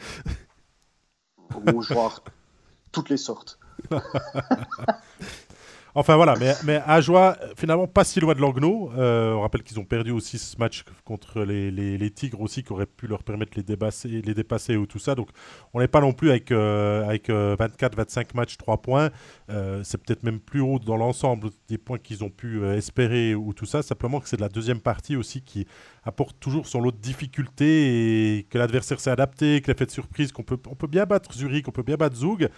Rouge, toutes les sortes. Enfin voilà, mais, mais Ajoie, finalement, pas si loin de Langnau. Euh, on rappelle qu'ils ont perdu aussi ce match contre les, Tigres aussi, qui aurait pu leur permettre les dépasser, les dépasser ou tout ça. Donc on n'est pas non plus avec, euh, avec 24-25 euh, matchs, 3 points. c'est peut-être même plus haut dans l'ensemble des points qu'ils ont pu espérer ou tout ça. Simplement que c'est de la deuxième partie aussi qui apporte toujours son lot de difficultés et que l'adversaire s'est adapté, que l'effet de surprise, qu'on peut, on peut bien battre Zurich, on peut bien battre Zug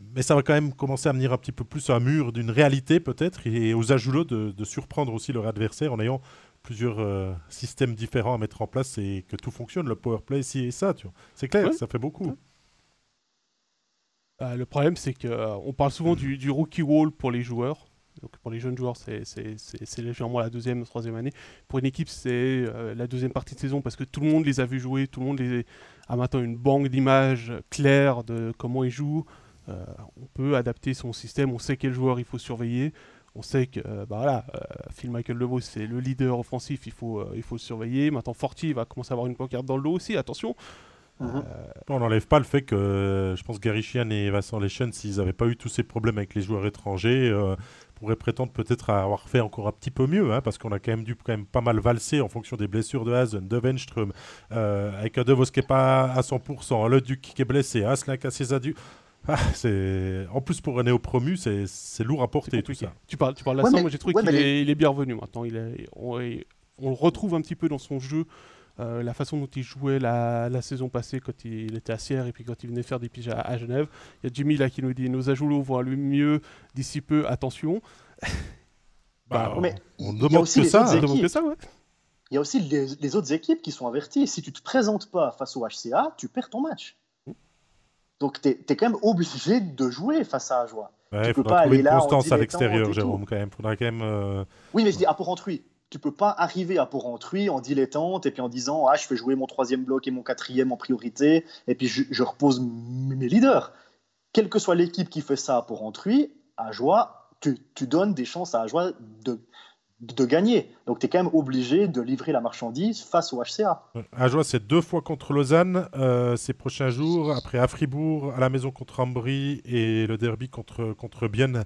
mais ça va quand même commencer à venir un petit peu plus à un mur d'une réalité peut-être et aux ajoulots de, de, surprendre aussi leur adversaire en ayant plusieurs euh, systèmes différents à mettre en place et que tout fonctionne, le power play, ci et ça. C'est clair, ça fait beaucoup. Euh, le problème, c'est qu'on euh, parle souvent du, du, rookie wall pour les joueurs. Donc pour les jeunes joueurs, c'est légèrement la deuxième, troisième année. Pour une équipe, c'est la deuxième partie de saison parce que tout le monde les a vus jouer, tout le monde les a maintenant une banque d'images claire de comment ils jouent. Euh, on peut adapter son système, on sait quel joueur il faut surveiller. On sait que euh, bah voilà, euh, Phil Michael Levaux, c'est le leader offensif, il faut, il faut le surveiller. Maintenant, Forti va commencer à avoir une pancarte dans le dos aussi, attention. Mhm. On n'enlève pas le fait que je pense Gary Chian et Vincent Lechen, s'ils n'avaient pas eu tous ces problèmes avec les joueurs étrangers, pourraient prétendre peut-être avoir fait encore un petit peu mieux, hein, parce qu'on a quand même dû quand même pas mal valser en fonction des blessures de Hazen, de Wenström, avec un De Vos qui n'est pas à 100%, le Duc qui est blessé, Aslan Cassezadu. Ah, c'est en plus pour un néo-promu, c'est lourd à porter tout ça. Tu parles, tu parles de la moi j'ai trouvé qu'il est, il est, bien revenu maintenant. Il est, on, le retrouve un petit peu dans son jeu, euh, la façon dont il jouait la, la, saison passée quand il était à Sierre et puis quand il venait faire des piges à, Genève. Il y a Jimmy là qui nous dit nos ajoulots vont aller mieux d'ici peu, attention. bah, bah on demande que ça. On demande que ça, ouais. Il y a aussi les, les, autres équipes qui sont averties. Si tu te présentes pas face au HCA, tu perds ton match. Donc, tu es, quand même obligé de jouer face à Ajoie. Ouais, tu peux pas aller là. constance à l'extérieur, Jérôme, quand même. Faudra quand même euh, Oui, mais je dis à Porrentruy. Tu peux pas arriver à Porrentruy en dilettante et puis en disant Ah, je fais jouer mon troisième bloc et mon quatrième en priorité et puis je, repose mes leaders. Quelle que soit l'équipe qui fait ça à Porrentruy, Ajoie, tu, tu donnes des chances à Ajoie de, de gagner. Donc tu es quand même obligé de livrer la marchandise face au HCA. Ajoie, c'est deux fois contre Lausanne euh, ces prochains jours. Après à Fribourg, à la maison contre Ambry et le derby contre, contre Bienne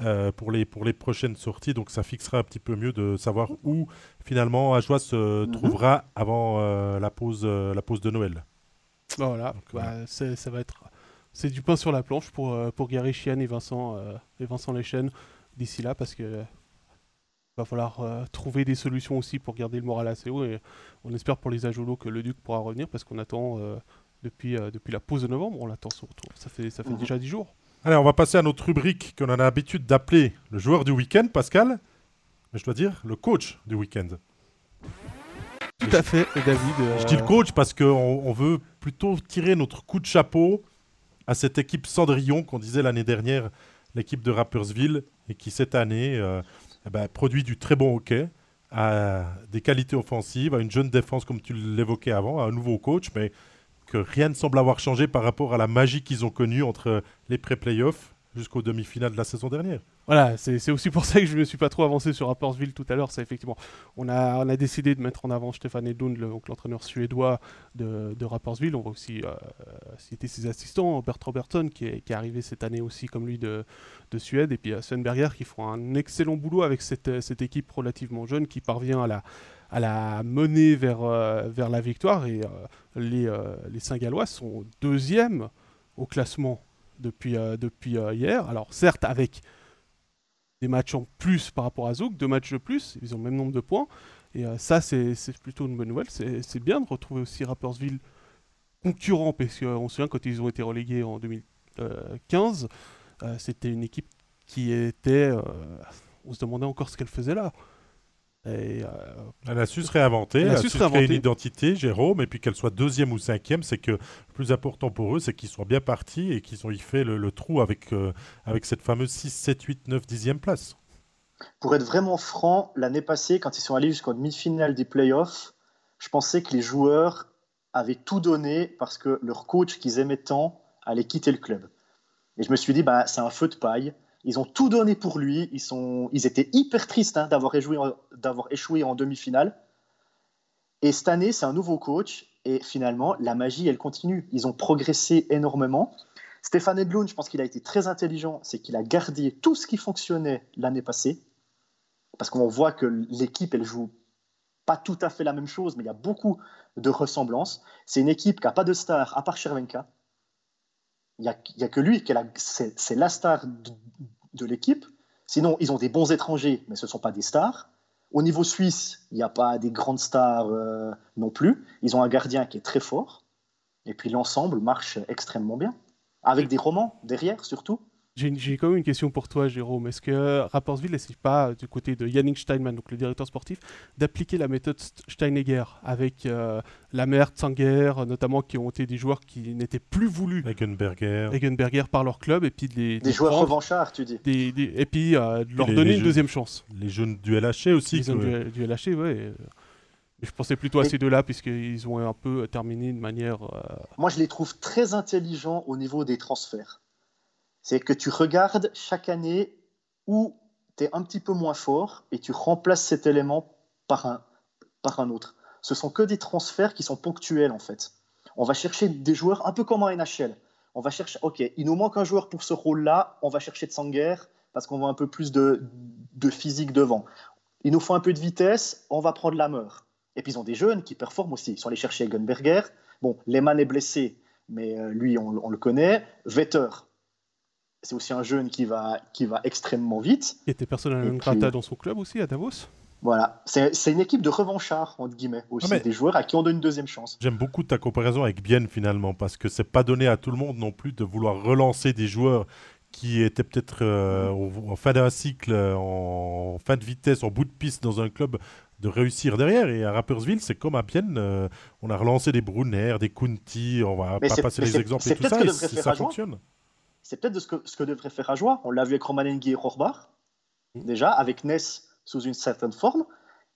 euh, pour, les, pour les prochaines sorties. Donc ça fixera un petit peu mieux de savoir où finalement Ajoie se mhm. trouvera avant euh, la, pause, la pause de Noël. Voilà, bah, ça va être c'est du pain sur la planche pour, pour Gary Chian et Vincent, et Vincent Lechen d'ici là parce que va falloir euh, trouver des solutions aussi pour garder le moral assez haut. Et on espère pour les Ajolo que le Duc pourra revenir parce qu'on attend euh, depuis, euh, depuis la pause de novembre, on l'attend son retour. Ça fait, ça fait mhm. déjà 10 jours. Allez, on va passer à notre rubrique qu'on a l'habitude d'appeler le joueur du week-end, Pascal. Mais je dois dire le coach du week-end. Tout à fait, David. Je dis le coach parce qu'on on veut plutôt tirer notre coup de chapeau à cette équipe Cendrillon qu'on disait l'année dernière, l'équipe de Rappersville, et qui cette année eh ben, produit du très bon hockey, a des qualités offensives, a une jeune défense comme tu l'évoquais avant, a un nouveau coach, mais que rien ne semble avoir changé par rapport à la magie qu'ils ont connue entre les pré-playoffs jusqu'aux demi-finales de la saison dernière. Voilà, c'est aussi pour ça que je ne me suis pas trop avancé sur Rappersville tout à l'heure. C'est effectivement, on a, on a décidé de mettre en avant Stéphane Edlund, l'entraîneur suédois de, de Rappersville. On va aussi euh, citer ses assistants, Bert Robertson, qui est, qui est, arrivé cette année aussi comme lui de, de Suède, et puis euh, Sven Berger, qui font un excellent boulot avec cette, cette équipe relativement jeune qui parvient à la, à la mener vers, euh, vers la victoire. Et les, les Saint-Gallois sont deuxièmes au classement depuis, depuis hier. Alors certes avec des matchs en plus par rapport à Zouk, deux matchs de plus, ils ont le même nombre de points. Et euh, ça, c'est plutôt une bonne nouvelle. C'est bien de retrouver aussi Rappersville concurrent, parce qu'on se souvient quand ils ont été relégués en 2015, euh, c'était une équipe qui était... Euh, on se demandait encore ce qu'elle faisait là. Et, euh, elle a su se réinventer, elle a, su, créer une identité, Jérôme, et puis qu'elle soit deuxième ou cinquième, c'est que le plus important pour eux, c'est qu'ils soient bien partis et qu'ils ont y fait le, trou avec, euh, avec cette fameuse 6, 7, 8, 9, 10e place. Pour être vraiment franc, l'année passée, quand ils sont allés jusqu'en demi-finale des playoffs, je pensais que les joueurs avaient tout donné parce que leur coach qu'ils aimaient tant allait quitter le club. Et je me suis dit, bah, c'est un feu de paille ils ont tout donné pour lui. Ils, sont, ils étaient hyper tristes hein, d'avoir échoué, en demi-finale. Et cette année, c'est un nouveau coach. Et finalement, la magie, elle continue. Ils ont progressé énormément. Stéphane Edlund, je pense qu'il a été très intelligent, c'est qu'il a gardé tout ce qui fonctionnait l'année passée, parce qu'on voit que l'équipe, elle joue pas tout à fait la même chose, mais il y a beaucoup de ressemblances. C'est une équipe qui n'a pas de star, à part Chervenka. Il n'y a, que lui, c'est la star de, l'équipe. Sinon, ils ont des bons étrangers, mais ce ne sont pas des stars. Au niveau suisse, il n'y a pas des grandes stars euh, non plus. Ils ont un gardien qui est très fort. Et puis l'ensemble marche extrêmement bien. Avec des romans derrière, surtout. J'ai quand même une question pour toi, Jérôme. Est-ce que Rappersville n'essaie pas, du côté de Yannick Steinman, donc le directeur sportif, d'appliquer la méthode Steinegger avec euh, Lamert, Sanger, notamment, qui ont été des joueurs qui n'étaient plus voulus Eggenberger. par leur club, et puis de les, des joueurs revanchards, tu dis. et puis euh, de leur donner une deuxième chance. Les jeunes du LHC aussi. Les jeunes du, LHC, oui. Je pensais plutôt à ces deux-là, puisqu'ils ont un peu terminé de manière. Euh, Moi, je les trouve très intelligents au niveau des transferts c'est que tu regardes chaque année où tu es un petit peu moins fort et tu remplaces cet élément par un, par un autre. Ce sont que des transferts qui sont ponctuels en fait. On va chercher des joueurs un peu comme en NHL. On va chercher, ok, il nous manque un joueur pour ce rôle-là, on va chercher de Sanger parce qu'on veut un peu plus de, de, physique devant. Il nous faut un peu de vitesse, on va prendre la meure. Et puis ils ont des jeunes qui performent aussi. Ils sont allés chercher Gunberger. Bon, Lehmann est blessé, mais euh, lui, on le connaît. Vetter, c'est aussi un jeune qui va, qui va extrêmement vite. Il était personnellement grata dans son club aussi à Davos voilà, c'est une équipe de revanchards, entre guillemets, aussi, des joueurs à qui on donne une deuxième chance. J'aime beaucoup ta comparaison avec Bienne, finalement, parce que c'est pas donné à tout le monde non plus de vouloir relancer des joueurs qui étaient peut-être euh, en fin d'un cycle, en fin de vitesse, en bout de piste dans un club, de réussir derrière. Et à Rappersville, c'est comme à Bienne, euh, on a relancé des Brunner, des Kunti, on va pas passer les exemples et tout ça, et ça fonctionne c'est peut-être ce que, ce que devrait faire Ajoie. On l'a vu avec Romanengi et Rohrbach, mm. déjà, avec Ness sous une certaine forme.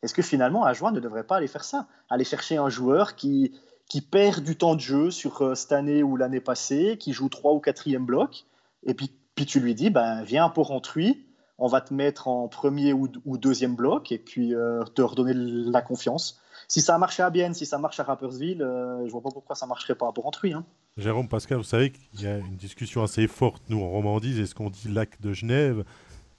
Est-ce que finalement, Ajoie ne devrait pas aller faire ça? Aller chercher un joueur qui, qui perd du temps de jeu sur euh, cette année ou l'année passée, qui joue trois ou quatrième bloc, et puis, puis tu lui dis, ben, viens pour Rentruy, on va te mettre en premier ou, deuxième bloc, et puis euh, te redonner la confiance. Si ça a marché à Bienne, si ça marche à Rappersville, euh, je vois pas pourquoi ça marcherait pas pour Rentruy. Hein. Jérôme Pascal, vous savez qu'il y a une discussion assez forte, nous, en Romandie, est-ce qu'on dit lac de Genève,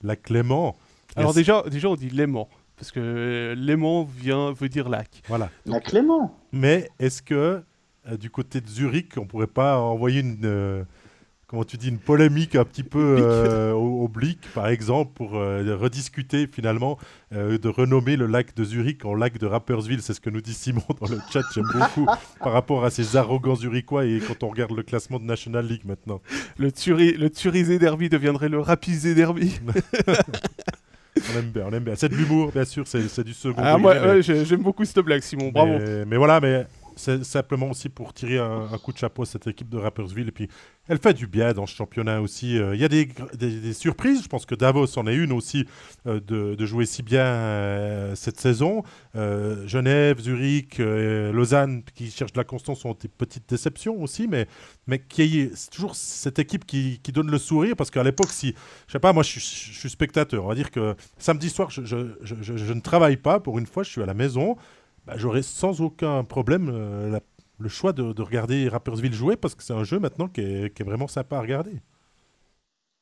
lac Léman Alors déjà, déjà, on dit Léman, parce que Léman vient, veut dire lac. Voilà. lac Léman? Mais est-ce que, euh, du côté de Zurich, on pourrait pas envoyer une... Euh, comment tu dis, une polémique un petit peu euh, oblique, par exemple, pour euh, rediscuter finalement euh, de renommer le lac de Zurich en lac de Rappersville. C'est ce que nous dit Simon dans le chat, j'aime beaucoup, par rapport à ces arrogants zurichois et quand on regarde le classement de National League maintenant. Le, turi le Turisé Derby deviendrait le Rapisé Derby. on aime bien, on aime bien. C'est de l'humour, bien sûr, c'est du second. Ah, moi, j'aime beaucoup cette blague, Simon, bravo. mais voilà, mais c'est simplement aussi pour tirer un, coup de chapeau à cette équipe de Rappersville. Et puis, elle fait du bien dans ce championnat aussi. Euh, il y a des, surprises. Je pense que Davos en est une aussi euh, de, jouer si bien euh, cette saison. Genève, Zurich, Lausanne, qui cherchent de la constance, sont des petites déceptions aussi. Mais, mais qui c'est toujours cette équipe qui, donne le sourire. Parce qu'à l'époque, si, je sais pas, moi, je, suis spectateur. On va dire que samedi soir, je, ne travaille pas. Pour une fois, je suis à la maison. Bah, j'aurais sans aucun problème euh, le choix de, regarder Rappersville jouer parce que c'est un jeu maintenant qui est, vraiment sympa à regarder.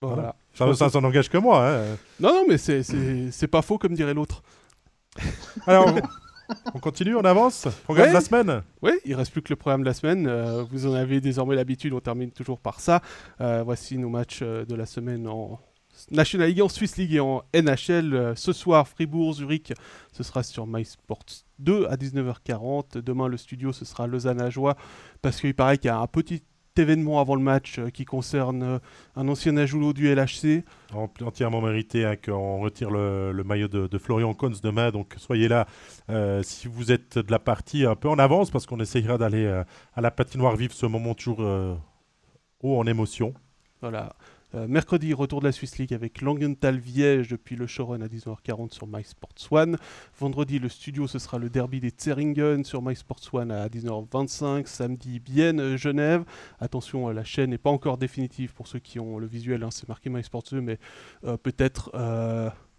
Voilà. Ça, ça, n'engage que moi. Hein. Non, non, mais c'est pas faux comme dirait l'autre. Alors, on continue, on avance Programme de la semaine Oui, il reste plus que le programme de la semaine. Euh, vous en avez désormais l'habitude, on termine toujours par ça. Euh, voici nos matchs de la semaine en, National League en Swiss League et en NHL. Euh, ce soir, Fribourg, Zurich, ce sera sur MySports 2 à 19h40. Demain, le studio, ce sera Lausanne à Joie, parce qu'il paraît qu'il y a un petit événement avant le match euh, qui concerne euh, un ancien ajoulot du LHC. Entièrement mérité hein, qu'on retire le, maillot de, Florian Kohns demain. Donc soyez là si vous êtes de la partie un peu en avance parce qu'on essayera d'aller à la patinoire vivre ce moment toujours haut en émotion. Voilà. Euh, mercredi, retour de la Swiss League avec Langenthal-Viège depuis le showrun à 19h40 sur MySports One. Vendredi, le studio, ce sera le derby des Zeringen sur MySports One à 19h25. Samedi, Bienne-Genève. Attention, euh, la chaîne n'est pas encore définitive pour ceux qui ont le visuel. Hein, c'est marqué MySports 2, mais euh, peut-être...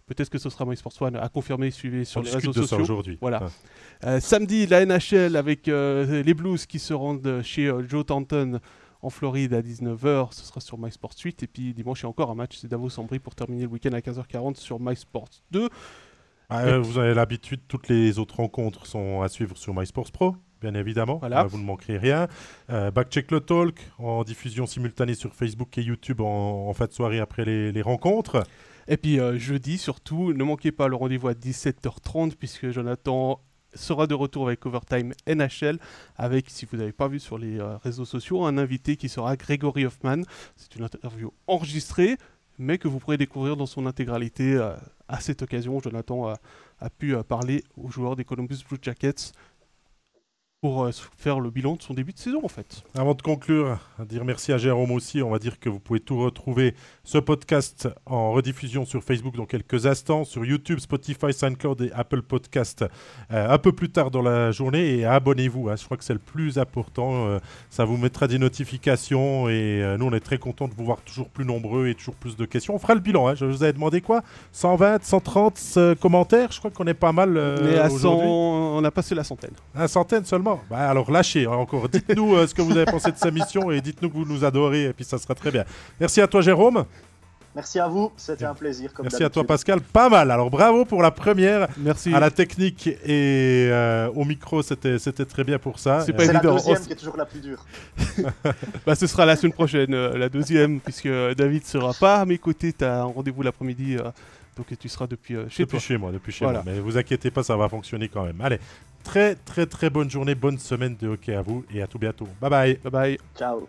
Peut-être que ce sera MySports One à confirmer, suivez sur les réseaux sociaux. aujourd'hui. Voilà. samedi, la NHL avec les Blues qui se rendent chez Joe Tanton en Floride à 19h, ce sera sur MySports 8. Et puis dimanche, il y a encore un match, c'est Davos-Ambry pour terminer le week-end à 15h40 sur MySports 2. Ah, vous avez l'habitude, toutes les autres rencontres sont à suivre sur MySports Pro bien évidemment. Voilà. vous ne manquerez rien. Euh, Backcheck le Talk en diffusion simultanée sur Facebook et YouTube en, fin de soirée après les, rencontres. Et puis euh, jeudi surtout, ne manquez pas le rendez-vous à 17h30 puisque Jonathan sera de retour avec Overtime NHL avec, si vous n'avez pas vu sur les euh, réseaux sociaux, un invité qui sera Gregory Hoffman. C'est une interview enregistrée mais que vous pourrez découvrir dans son intégralité. à cette occasion, Jonathan a, a pu parler aux joueurs des Columbus Blue Jackets pour euh, faire le bilan de son début de saison en fait. Avant de conclure, dire merci à Jérôme aussi, on va dire que vous pouvez tout retrouver ce podcast en rediffusion sur Facebook dans quelques instants, sur YouTube, Spotify, SoundCloud et Apple Podcast euh, un peu plus tard dans la journée et abonnez-vous, hein. je crois que c'est le plus important, euh, ça vous mettra des notifications et nous on est très contents de vous voir toujours plus nombreux et toujours plus de questions. On fera le bilan, hein. je vous avais demandé quoi? 120, 130 commentaires, je crois qu'on est pas mal aujourd'hui. On a passé la centaine. La centaine seulement? Bah, alors lâchez hein, encore. Dites-nous euh, ce que vous avez pensé de sa mission et dites-nous que vous nous adorez et puis ça sera très bien. Merci à toi Jérôme. Merci à vous, c'était un plaisir. Merci à toi Pascal, pas mal. Alors bravo pour la première. Merci. À la technique et euh, au micro, c'était très bien pour ça. C'est la deuxième qui est toujours la plus dure. bah, ce sera la semaine prochaine, euh, la deuxième, puisque David sera pas à mes côtés. Tu as un rendez-vous l'après-midi. Donc tu seras depuis chez depuis chez moi, depuis chez moi. Mais vous inquiétez pas, ça va fonctionner quand même. Allez, très très très bonne journée, bonne semaine de hockey à vous et à tout bientôt. Bye bye. Bye bye. Ciao.